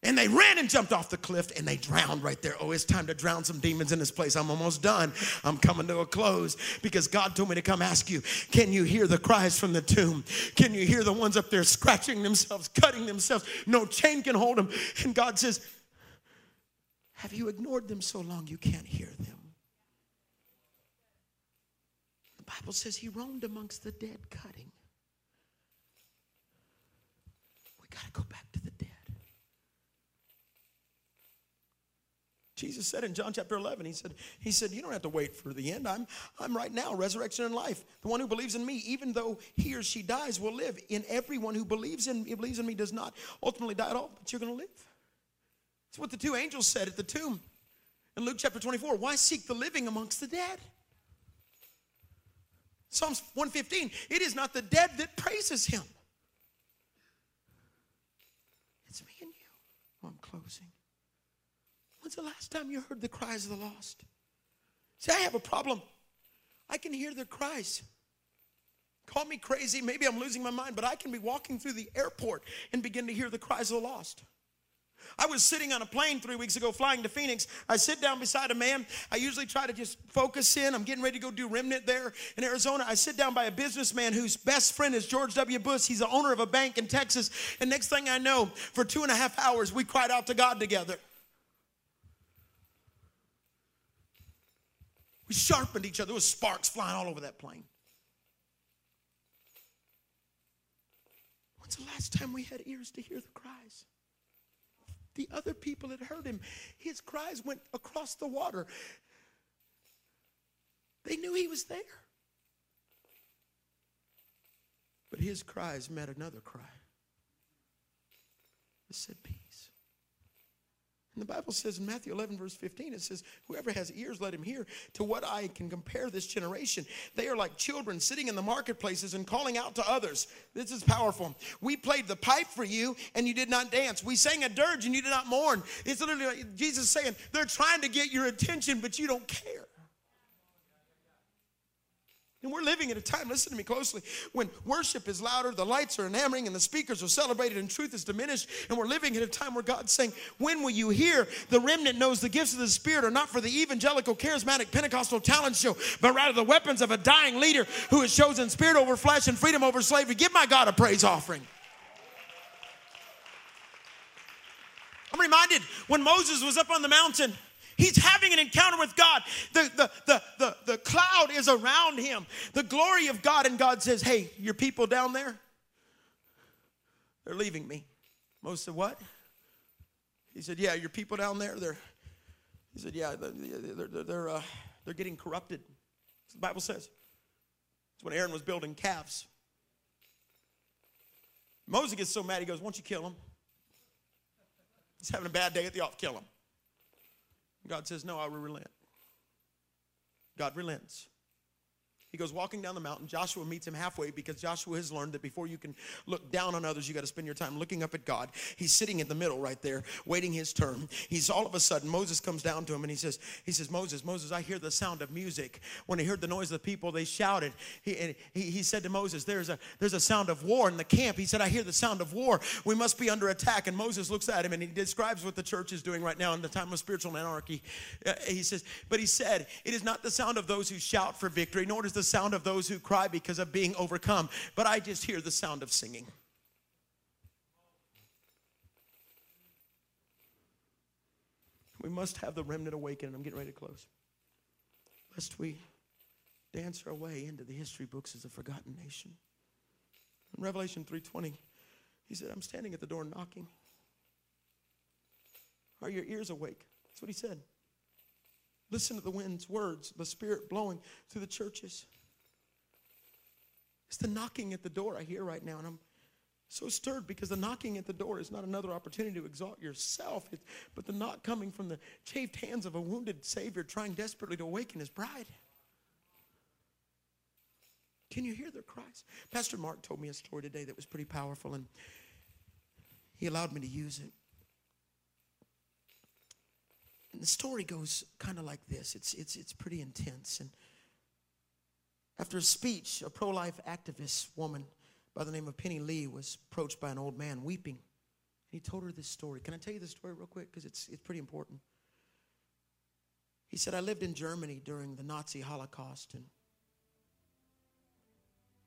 And they ran and jumped off the cliff and they drowned right there. Oh, it's time to drown some demons in this place. I'm almost done. I'm coming to a close because God told me to come ask you can you hear the cries from the tomb? Can you hear the ones up there scratching themselves, cutting themselves? No chain can hold them. And God says, have you ignored them so long you can't hear them? The Bible says he roamed amongst the dead cutting. We got to go back to the dead. Jesus said in John chapter 11, he said, he said, you don't have to wait for the end. I'm, I'm right now, resurrection and life. The one who believes in me, even though he or she dies, will live. In everyone who believes in, believes in me does not ultimately die at all, but you're going to live. It's what the two angels said at the tomb in Luke chapter 24. Why seek the living amongst the dead? Psalms 115 it is not the dead that praises him. It's me and you. Oh, I'm closing. When's the last time you heard the cries of the lost? See, I have a problem. I can hear their cries. Call me crazy, maybe I'm losing my mind, but I can be walking through the airport and begin to hear the cries of the lost. I was sitting on a plane three weeks ago flying to Phoenix. I sit down beside a man. I usually try to just focus in. I'm getting ready to go do remnant there in Arizona. I sit down by a businessman whose best friend is George W. Bush. He's the owner of a bank in Texas. And next thing I know, for two and a half hours, we cried out to God together. We sharpened each other. There was sparks flying all over that plane. When's the last time we had ears to hear the cries? The other people had heard him. His cries went across the water. They knew he was there. But his cries met another cry. It said, Peace. And the Bible says in Matthew 11, verse 15, it says, Whoever has ears, let him hear. To what I can compare this generation. They are like children sitting in the marketplaces and calling out to others. This is powerful. We played the pipe for you and you did not dance. We sang a dirge and you did not mourn. It's literally like Jesus saying, They're trying to get your attention, but you don't care. And we're living at a time, listen to me closely, when worship is louder, the lights are enamoring, and the speakers are celebrated, and truth is diminished. And we're living at a time where God's saying, When will you hear the remnant knows the gifts of the Spirit are not for the evangelical, charismatic, Pentecostal talent show, but rather the weapons of a dying leader who has chosen spirit over flesh and freedom over slavery? Give my God a praise offering. I'm reminded when Moses was up on the mountain He's having an encounter with God. The, the, the, the, the cloud is around him, the glory of God. And God says, Hey, your people down there, they're leaving me. Moses said, What? He said, Yeah, your people down there, they're, he said, Yeah, they're, they're, they're, uh, they're getting corrupted. the Bible says. It's when Aaron was building calves. Moses gets so mad, he goes, Won't you kill him? He's having a bad day at the office, kill him. God says, No, I will relent. God relents. He goes walking down the mountain. Joshua meets him halfway because Joshua has learned that before you can look down on others, you got to spend your time looking up at God. He's sitting in the middle right there, waiting his turn. He's all of a sudden, Moses comes down to him and he says, He says, Moses, Moses, I hear the sound of music. When he heard the noise of the people, they shouted. He, he, he said to Moses, there's a, there's a sound of war in the camp. He said, I hear the sound of war. We must be under attack. And Moses looks at him and he describes what the church is doing right now in the time of spiritual anarchy. Uh, he says, But he said, It is not the sound of those who shout for victory, nor is the sound of those who cry because of being overcome, but I just hear the sound of singing. We must have the remnant awaken, I'm getting ready to close. Lest we dance our way into the history books as a forgotten nation. In Revelation 3:20, he said, I'm standing at the door knocking. Are your ears awake? That's what he said. Listen to the wind's words, the spirit blowing through the churches. It's the knocking at the door I hear right now, and I'm so stirred because the knocking at the door is not another opportunity to exalt yourself, but the knock coming from the chafed hands of a wounded Savior trying desperately to awaken his bride. Can you hear their cries? Pastor Mark told me a story today that was pretty powerful, and he allowed me to use it. And the story goes kind of like this. It's, it's, it's pretty intense. And after a speech, a pro life activist woman by the name of Penny Lea was approached by an old man weeping. He told her this story. Can I tell you this story real quick? Because it's, it's pretty important. He said, I lived in Germany during the Nazi Holocaust, and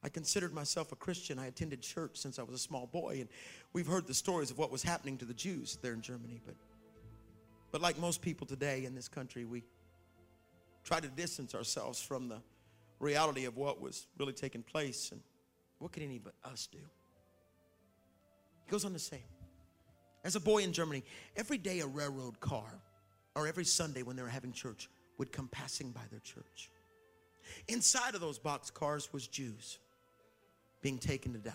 I considered myself a Christian. I attended church since I was a small boy, and we've heard the stories of what was happening to the Jews there in Germany. But, but like most people today in this country, we try to distance ourselves from the reality of what was really taking place and what could any but us do? He goes on to say, as a boy in Germany, every day a railroad car, or every Sunday when they were having church, would come passing by their church. Inside of those box cars was Jews being taken to die.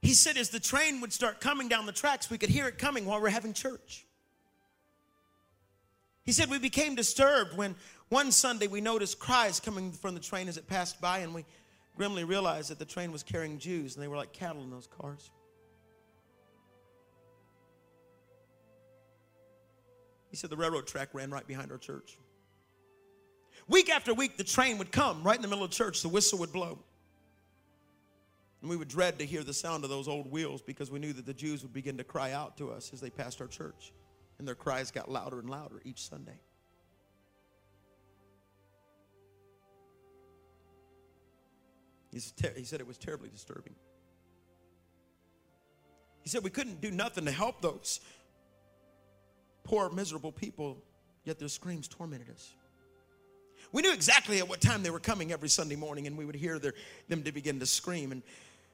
He said, as the train would start coming down the tracks, we could hear it coming while we're having church. He said, We became disturbed when one Sunday we noticed cries coming from the train as it passed by, and we grimly realized that the train was carrying Jews, and they were like cattle in those cars. He said, The railroad track ran right behind our church. Week after week, the train would come right in the middle of church, the whistle would blow. And we would dread to hear the sound of those old wheels because we knew that the Jews would begin to cry out to us as they passed our church. And their cries got louder and louder each Sunday. He said it was terribly disturbing. He said we couldn't do nothing to help those poor, miserable people, yet their screams tormented us. We knew exactly at what time they were coming every Sunday morning, and we would hear their, them to begin to scream. And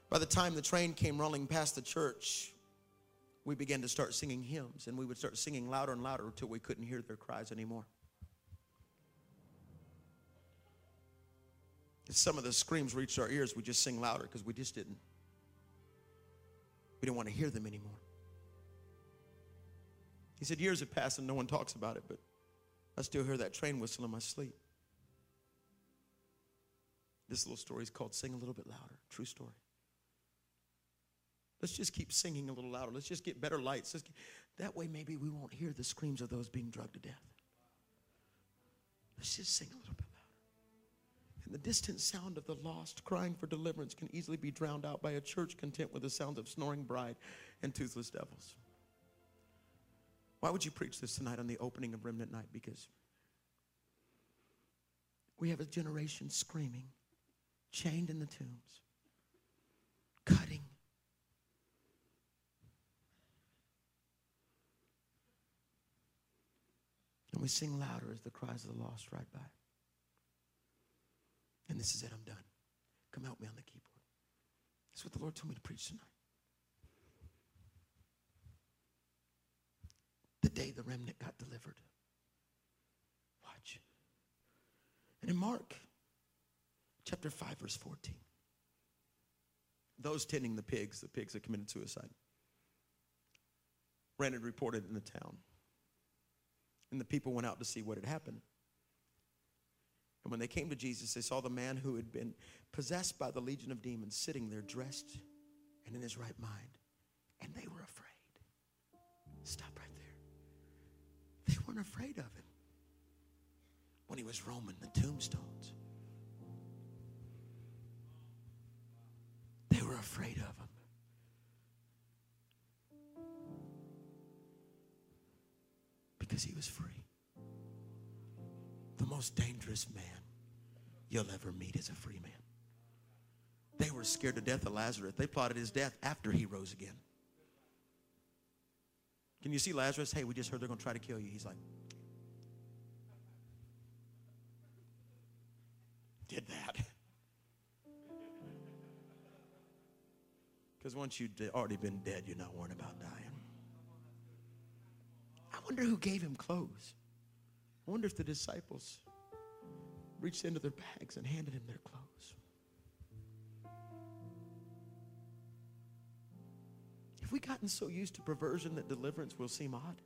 by the time the train came rolling past the church, we began to start singing hymns, and we would start singing louder and louder until we couldn't hear their cries anymore. As some of the screams reached our ears, we just sing louder because we just didn't. We didn't want to hear them anymore. He said, Years have passed and no one talks about it, but I still hear that train whistle in my sleep. This little story is called Sing a Little Bit Louder. True story. Let's just keep singing a little louder. Let's just get better lights. Get, that way, maybe we won't hear the screams of those being drugged to death. Let's just sing a little bit louder. And the distant sound of the lost crying for deliverance can easily be drowned out by a church content with the sounds of snoring bride and toothless devils. Why would you preach this tonight on the opening of Remnant Night? Because we have a generation screaming, chained in the tombs, cutting. And we sing louder as the cries of the lost ride by. And this is it, I'm done. Come help me on the keyboard. That's what the Lord told me to preach tonight. The day the remnant got delivered. Watch. And in Mark chapter 5, verse 14, those tending the pigs, the pigs that committed suicide, ran and reported in the town. And the people went out to see what had happened. And when they came to Jesus, they saw the man who had been possessed by the legion of demons sitting there dressed and in his right mind. And they were afraid. Stop right there. They weren't afraid of him when he was roaming the tombstones. They were afraid of him. Because he was free. The most dangerous man you'll ever meet is a free man. They were scared to death of Lazarus. They plotted his death after he rose again. Can you see Lazarus? Hey, we just heard they're going to try to kill you. He's like, did that. Because once you've already been dead, you're not worrying about dying. I wonder who gave him clothes. I wonder if the disciples reached into their bags and handed him their clothes. Have we gotten so used to perversion that deliverance will seem odd?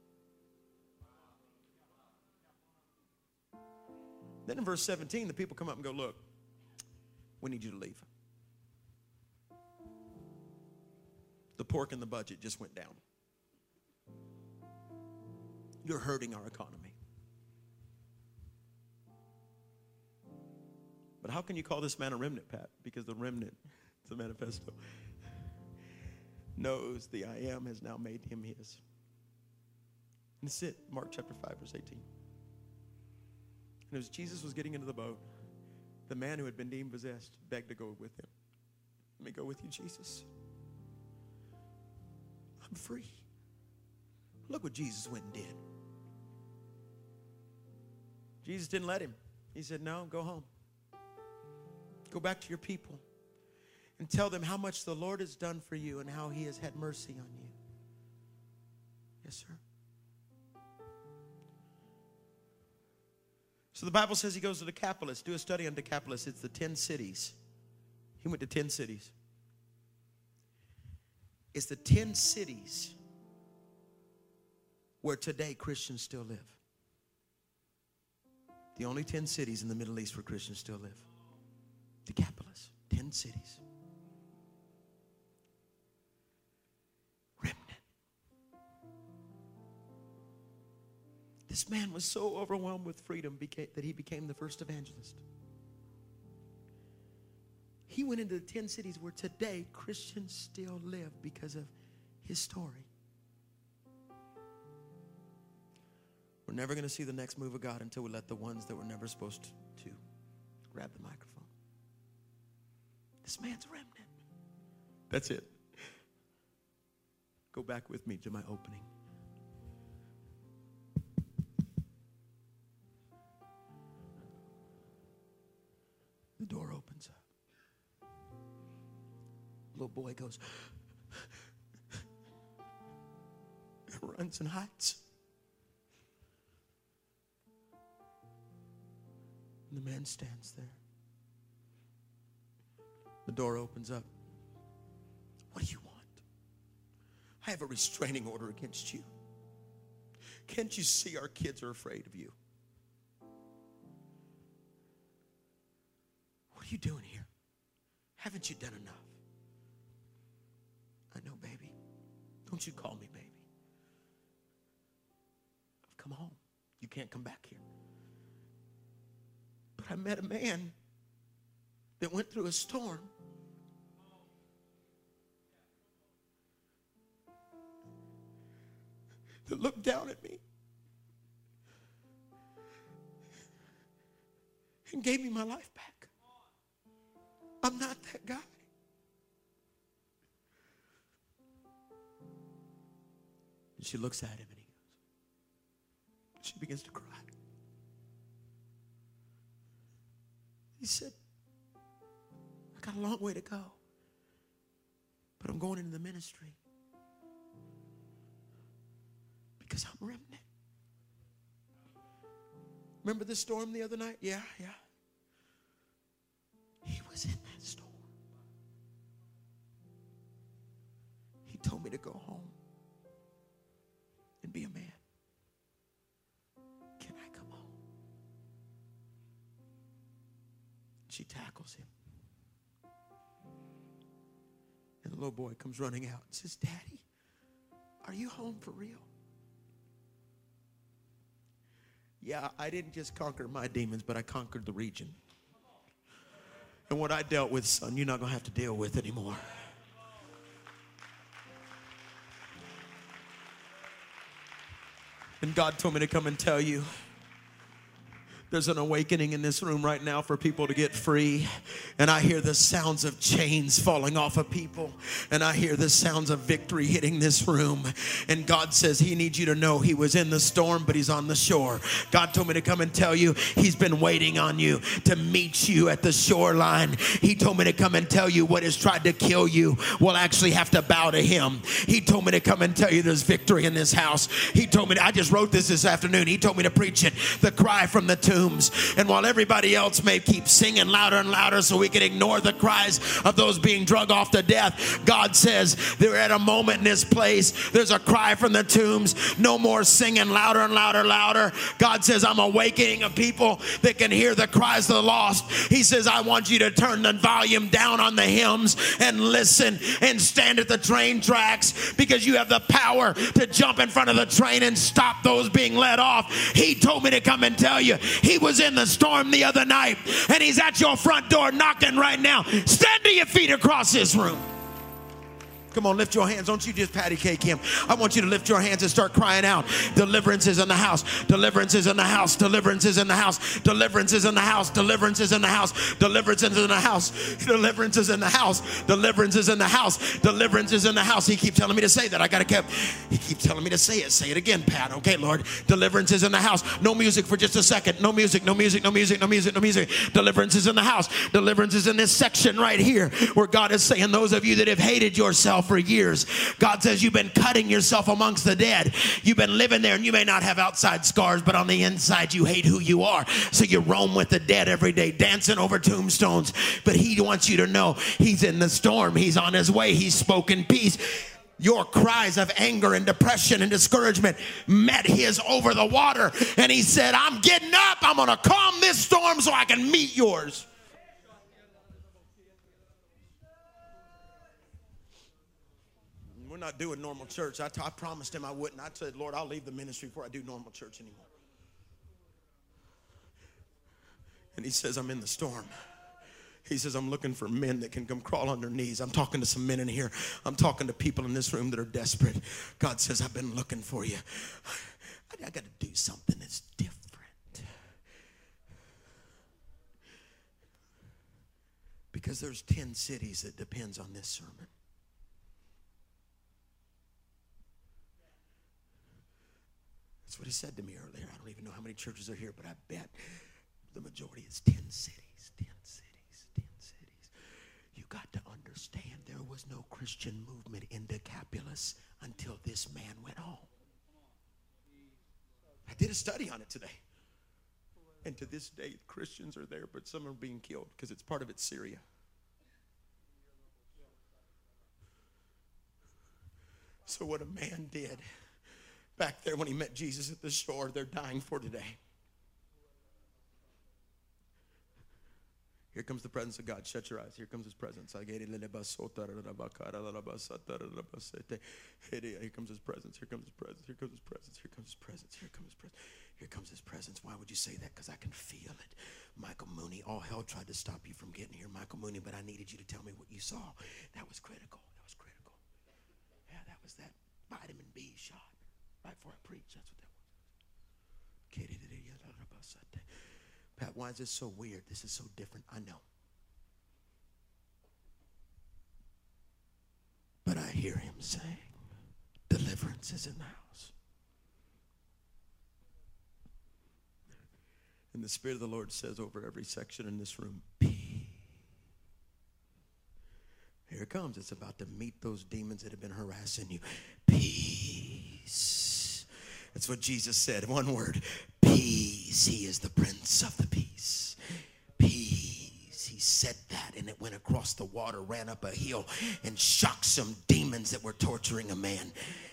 Then in verse 17, the people come up and go, Look, we need you to leave. The pork in the budget just went down. You're hurting our economy. But how can you call this man a remnant, Pat? Because the remnant, it's a manifesto, knows the I am has now made him his. And that's it, Mark chapter 5, verse 18. And as Jesus was getting into the boat, the man who had been deemed possessed begged to go with him. Let me go with you, Jesus. I'm free. Look what Jesus went and did. Jesus didn't let him. He said, No, go home. Go back to your people and tell them how much the Lord has done for you and how he has had mercy on you. Yes, sir. So the Bible says he goes to Decapolis. Do a study on Decapolis. It's the 10 cities. He went to 10 cities. It's the 10 cities where today Christians still live. The only 10 cities in the Middle East where Christians still live. Decapolis, 10 cities. Remnant. This man was so overwhelmed with freedom that he became the first evangelist. He went into the 10 cities where today Christians still live because of his story. We're never going to see the next move of God until we let the ones that were never supposed to grab the microphone. This man's remnant. That's it. Go back with me to my opening. The door opens up. Little boy goes, runs and hides. And the man stands there. The door opens up. What do you want? I have a restraining order against you. Can't you see our kids are afraid of you? What are you doing here? Haven't you done enough? I know, baby. Don't you call me baby. I've come home. You can't come back here. I met a man that went through a storm. That looked down at me and gave me my life back. I'm not that guy. And she looks at him and he goes, she begins to cry. He said, I got a long way to go, but I'm going into the ministry because I'm remnant. Remember the storm the other night? Yeah, yeah. Tackles him. And the little boy comes running out and says, Daddy, are you home for real? Yeah, I didn't just conquer my demons, but I conquered the region. And what I dealt with, son, you're not going to have to deal with anymore. And God told me to come and tell you there's an awakening in this room right now for people to get free. And I hear the sounds of chains falling off of people. And I hear the sounds of victory hitting this room. And God says He needs you to know He was in the storm, but He's on the shore. God told me to come and tell you He's been waiting on you to meet you at the shoreline. He told me to come and tell you what has tried to kill you will actually have to bow to Him. He told me to come and tell you there's victory in this house. He told me, to, I just wrote this this afternoon. He told me to preach it. The cry from the tomb And while everybody else may keep singing louder and louder so we can ignore the cries of those being drug off to death, God says they're at a moment in this place. There's a cry from the tombs. No more singing louder and louder, louder. God says, I'm awakening a people that can hear the cries of the lost. He says, I want you to turn the volume down on the hymns and listen and stand at the train tracks because you have the power to jump in front of the train and stop those being let off. He told me to come and tell you, He was in the storm the other night and he's at your front door knocking right now. Stand to your feet across this room. Come on, lift your hands. Don't you just patty cake him. I want you to lift your hands and start crying out. Deliverance is in the house. Deliverance is in the house. Deliverance is in the house. Deliverance is in the house. Deliverance is in the house. Deliverance is in the house. Deliverance is in the house. Deliverance is in the house. Deliverance is in the house. He keeps telling me to say that. I gotta keep. He keeps telling me to say it. Say it again, Pat. Okay, Lord. Deliverance is in the house. No music for just a second. No music. No music. No music. No music. No music. Deliverance is in the house. Deliverance is in this section right here where God is saying, those of you that have hated yourself yourself for years. God says you've been cutting yourself amongst the dead. You've been living there and you may not have outside scars, but on the inside you hate who you are. So you roam with the dead every day, dancing over tombstones. But He wants you to know He's in the storm, He's on His way, He's spoken peace your cries of anger and depression and discouragement met his over the water. And he said, I'm getting up. I'm going to calm this storm so I can meet yours. Not doing normal church. I, t- I promised him I wouldn't. I said, Lord, I'll leave the ministry before I do normal church anymore. And he says, I'm in the storm. He says, I'm looking for men that can come crawl on their knees. I'm talking to some men in here. I'm talking to people in this room that are desperate. God says, I've been looking for you. I, I got to do something that's different. Because there's 10 cities that depends on this sermon. That's what he said to me earlier. I don't even know how many churches are here, but I bet the majority is 10 cities, 10 cities, 10 cities. You got to understand there was no Christian movement in Decapolis until this man went home. I did a study on it today. And to this day, Christians are there, but some are being killed because it's part of it's Syria. So, what a man did back there when he met Jesus at the shore they're dying for today. Here comes the presence of God. Shut your eyes. Here comes his presence. Here comes his presence. Here comes his presence. Here comes his presence. Here comes his presence. Here comes his presence. Here comes his presence. Why would you say that? Because I can feel it. Michael Mooney, all hell tried to stop you from getting here, Michael Mooney, but I needed you to tell me what you saw. That was critical. That was critical. Yeah, that was that vitamin B shot right before I preach. That's what that was. Pat, why is this so weird? This is so different. I know. But I hear him saying, deliverance is in the house. And the Spirit of the Lord says over every section in this room, peace. Here it comes. It's about to meet those demons that have been harassing you. Peace. That's what Jesus said. One word. Peace. He is the Prince of the Peace. Peace. He said that and it went across the water, ran up a hill, and shocked some demons that were torturing a man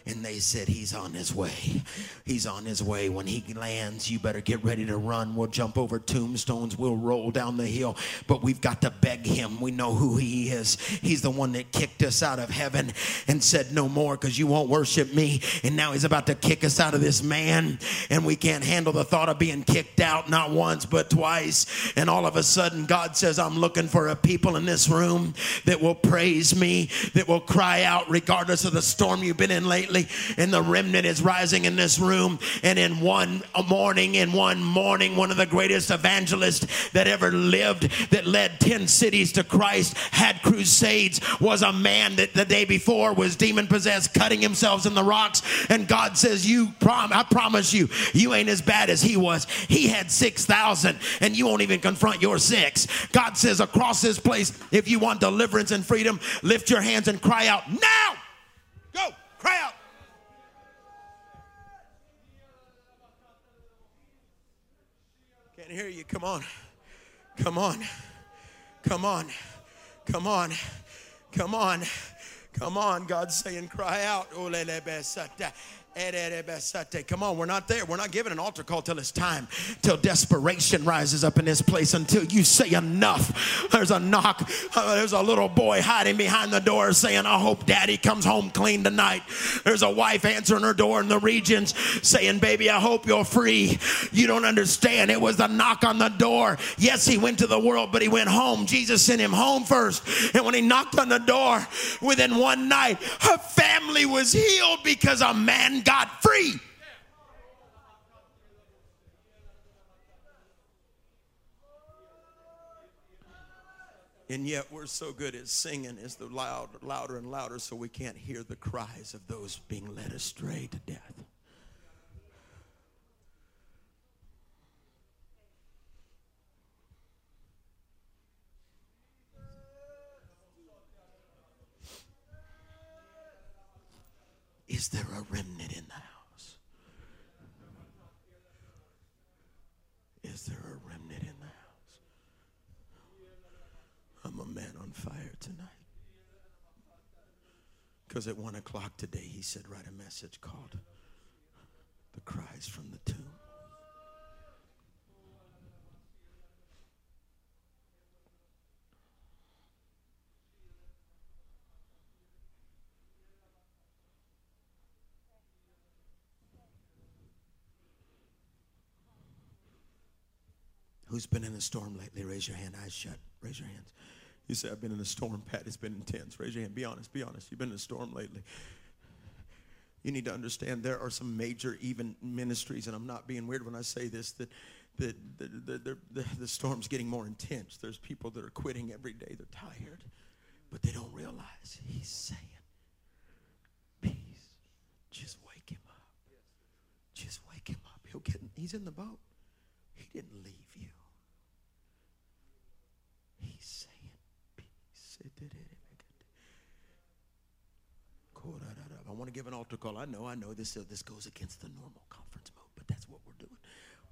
and they said, He's on his way. He's on his way. When he lands, you better get ready to run. We'll jump over tombstones, we'll roll down the hill, but we've got to beg him. We know who he is. He's the one that kicked us out of heaven and said, No more because you won't worship me. And now he's about to kick us out of this man, and we can't handle the thought of being kicked out not once but twice. And all of a sudden, God says, I'm looking for a people in this room that will praise me, that will cry out regardless of the storm you've been in lately and the remnant is rising in this room. And in one morning, in one morning, one of the greatest evangelists that ever lived, that led 10 cities to Christ, had crusades, was a man that the day before was demon possessed, cutting himself in the rocks. And God says, You prom- I promise you, you ain't as bad as he was. He had 6,000, and you won't even confront your six. God says, Across this place, if you want deliverance and freedom, lift your hands and cry out, Now! Go! Cry out! Can't hear you. Come on. Come on. Come on. Come on. Come on. Come on. God's saying, cry out. Come on, we're not there. We're not giving an altar call till it's time, till desperation rises up in this place, until you say enough. There's a knock. There's a little boy hiding behind the door saying, I hope daddy comes home clean tonight. There's a wife answering her door in the regions saying, Baby, I hope you're free. You don't understand. It was the knock on the door. Yes, he went to the world, but he went home. Jesus sent him home first. And when he knocked on the door, within one night, her family was healed because a man got free. And yet we're so good at singing is the loud, louder and louder so we can't hear the cries of those being led astray to death. Is there a remnant in the house? Is there a remnant in the house? I'm a man on fire tonight. Because at one o'clock today, he said, write a message called The Cries from the Tomb. Who's been in a storm lately? Raise your hand. Eyes shut. Raise your hands. You say, I've been in a storm, Pat. It's been intense. Raise your hand. Be honest. Be honest. You've been in a storm lately. You need to understand there are some major even ministries, and I'm not being weird when I say this, that, the, the, the, the storm's getting more intense. There's people that are quitting every day. They're tired, but they don't realize he's saying, peace. Just wake him up. Just wake him up. He'll get, he's in the boat. He didn't leave you. He's saying peace. I want to give an altar call. I know, I know this, uh, this goes against the normal conference mode, but that's what we're doing.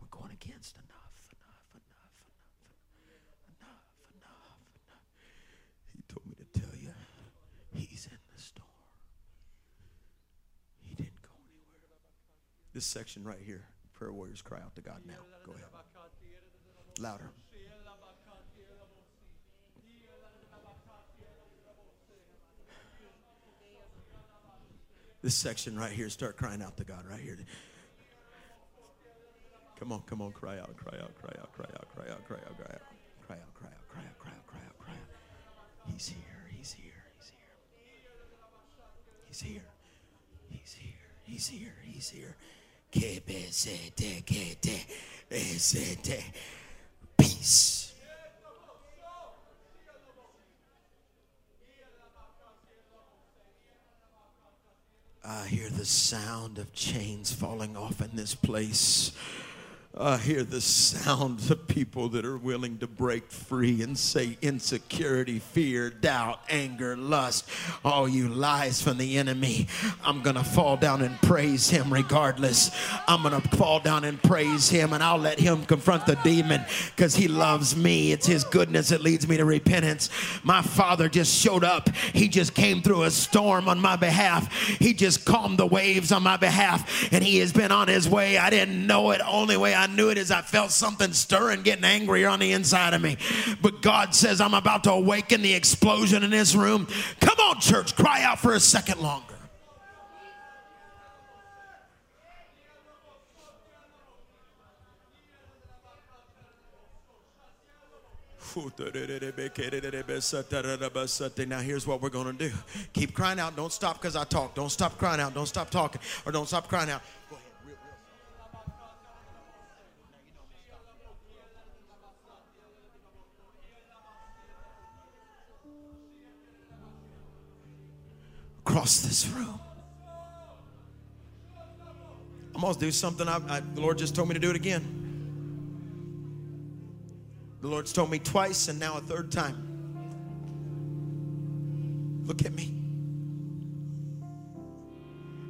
We're going against enough, enough, enough, enough, enough, enough, enough. He told me to tell you, he's in the storm. He didn't go anywhere. This section right here, prayer warriors cry out to God now. Go ahead. Louder. This section right here, start crying out to God right here. Come on, come on, cry out, cry out, cry out, cry out, cry out, cry out, cry out, cry out, cry out, cry out, cry out, cry out, cry out. He's here, he's here, he's here. He's here. He's here. He's here. He's here. Peace. I hear the sound of chains falling off in this place. I hear the sounds of people that are willing to break free and say insecurity, fear, doubt, anger, lust, all you lies from the enemy. I'm going to fall down and praise him regardless. I'm going to fall down and praise him and I'll let him confront the demon because he loves me. It's his goodness that leads me to repentance. My father just showed up. He just came through a storm on my behalf. He just calmed the waves on my behalf and he has been on his way. I didn't know it. Only way I I knew it as I felt something stirring, getting angrier on the inside of me. But God says, I'm about to awaken the explosion in this room. Come on, church, cry out for a second longer. Now, here's what we're going to do. Keep crying out. Don't stop because I talk. Don't stop crying out. Don't stop talking. Or don't stop crying out. Across this room. I'm going to do something. I, I, the Lord just told me to do it again. The Lord's told me twice and now a third time. Look at me.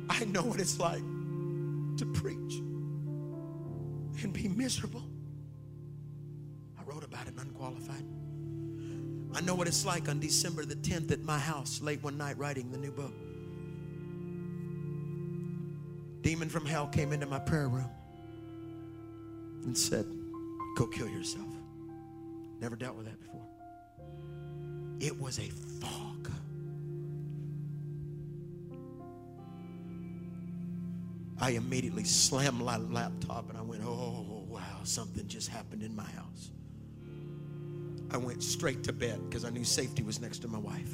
I know what it's like to preach and be miserable. I wrote about it unqualified. I know what it's like on December the 10th at my house, late one night, writing the new book. Demon from hell came into my prayer room and said, Go kill yourself. Never dealt with that before. It was a fog. I immediately slammed my laptop and I went, Oh, wow, something just happened in my house. I went straight to bed because I knew safety was next to my wife.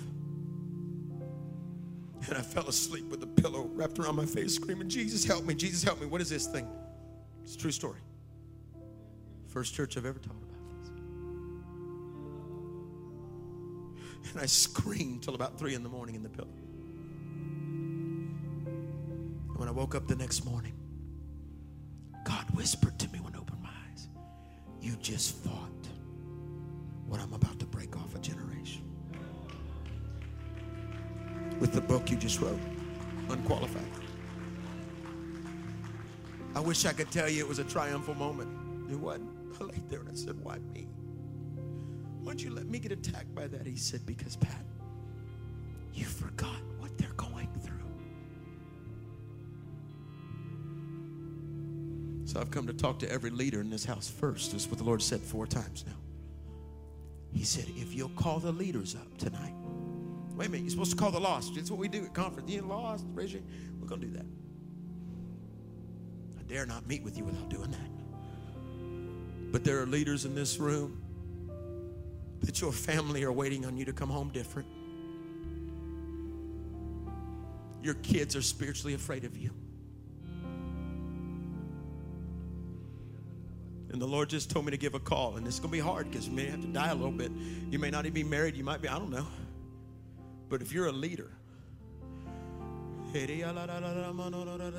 And I fell asleep with a pillow wrapped around my face, screaming, Jesus, help me, Jesus, help me. What is this thing? It's a true story. First church I've ever taught about this. And I screamed till about three in the morning in the pillow. And when I woke up the next morning, God whispered to me when I opened my eyes, You just fought what I'm about to break off a generation. With the book you just wrote, unqualified. I wish I could tell you it was a triumphal moment. It wasn't. I laid there and I said, Why me? Why'd you let me get attacked by that? He said, Because, Pat, you forgot what they're going through. So I've come to talk to every leader in this house first. This is what the Lord said four times now. He said, if you'll call the leaders up tonight. Wait a minute, you're supposed to call the lost. That's what we do at conference. You lost, raise your We're going to do that. I dare not meet with you without doing that. But there are leaders in this room that your family are waiting on you to come home different. Your kids are spiritually afraid of you. And the Lord just told me to give a call. And it's going to be hard because you may have to die a little bit. You may not even be married. You might be, I don't know. But if you're a leader,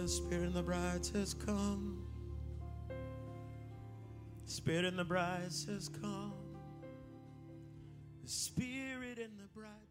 Spirit and the bride says, Come. Spirit and the bride says, Come. The Spirit and the bride.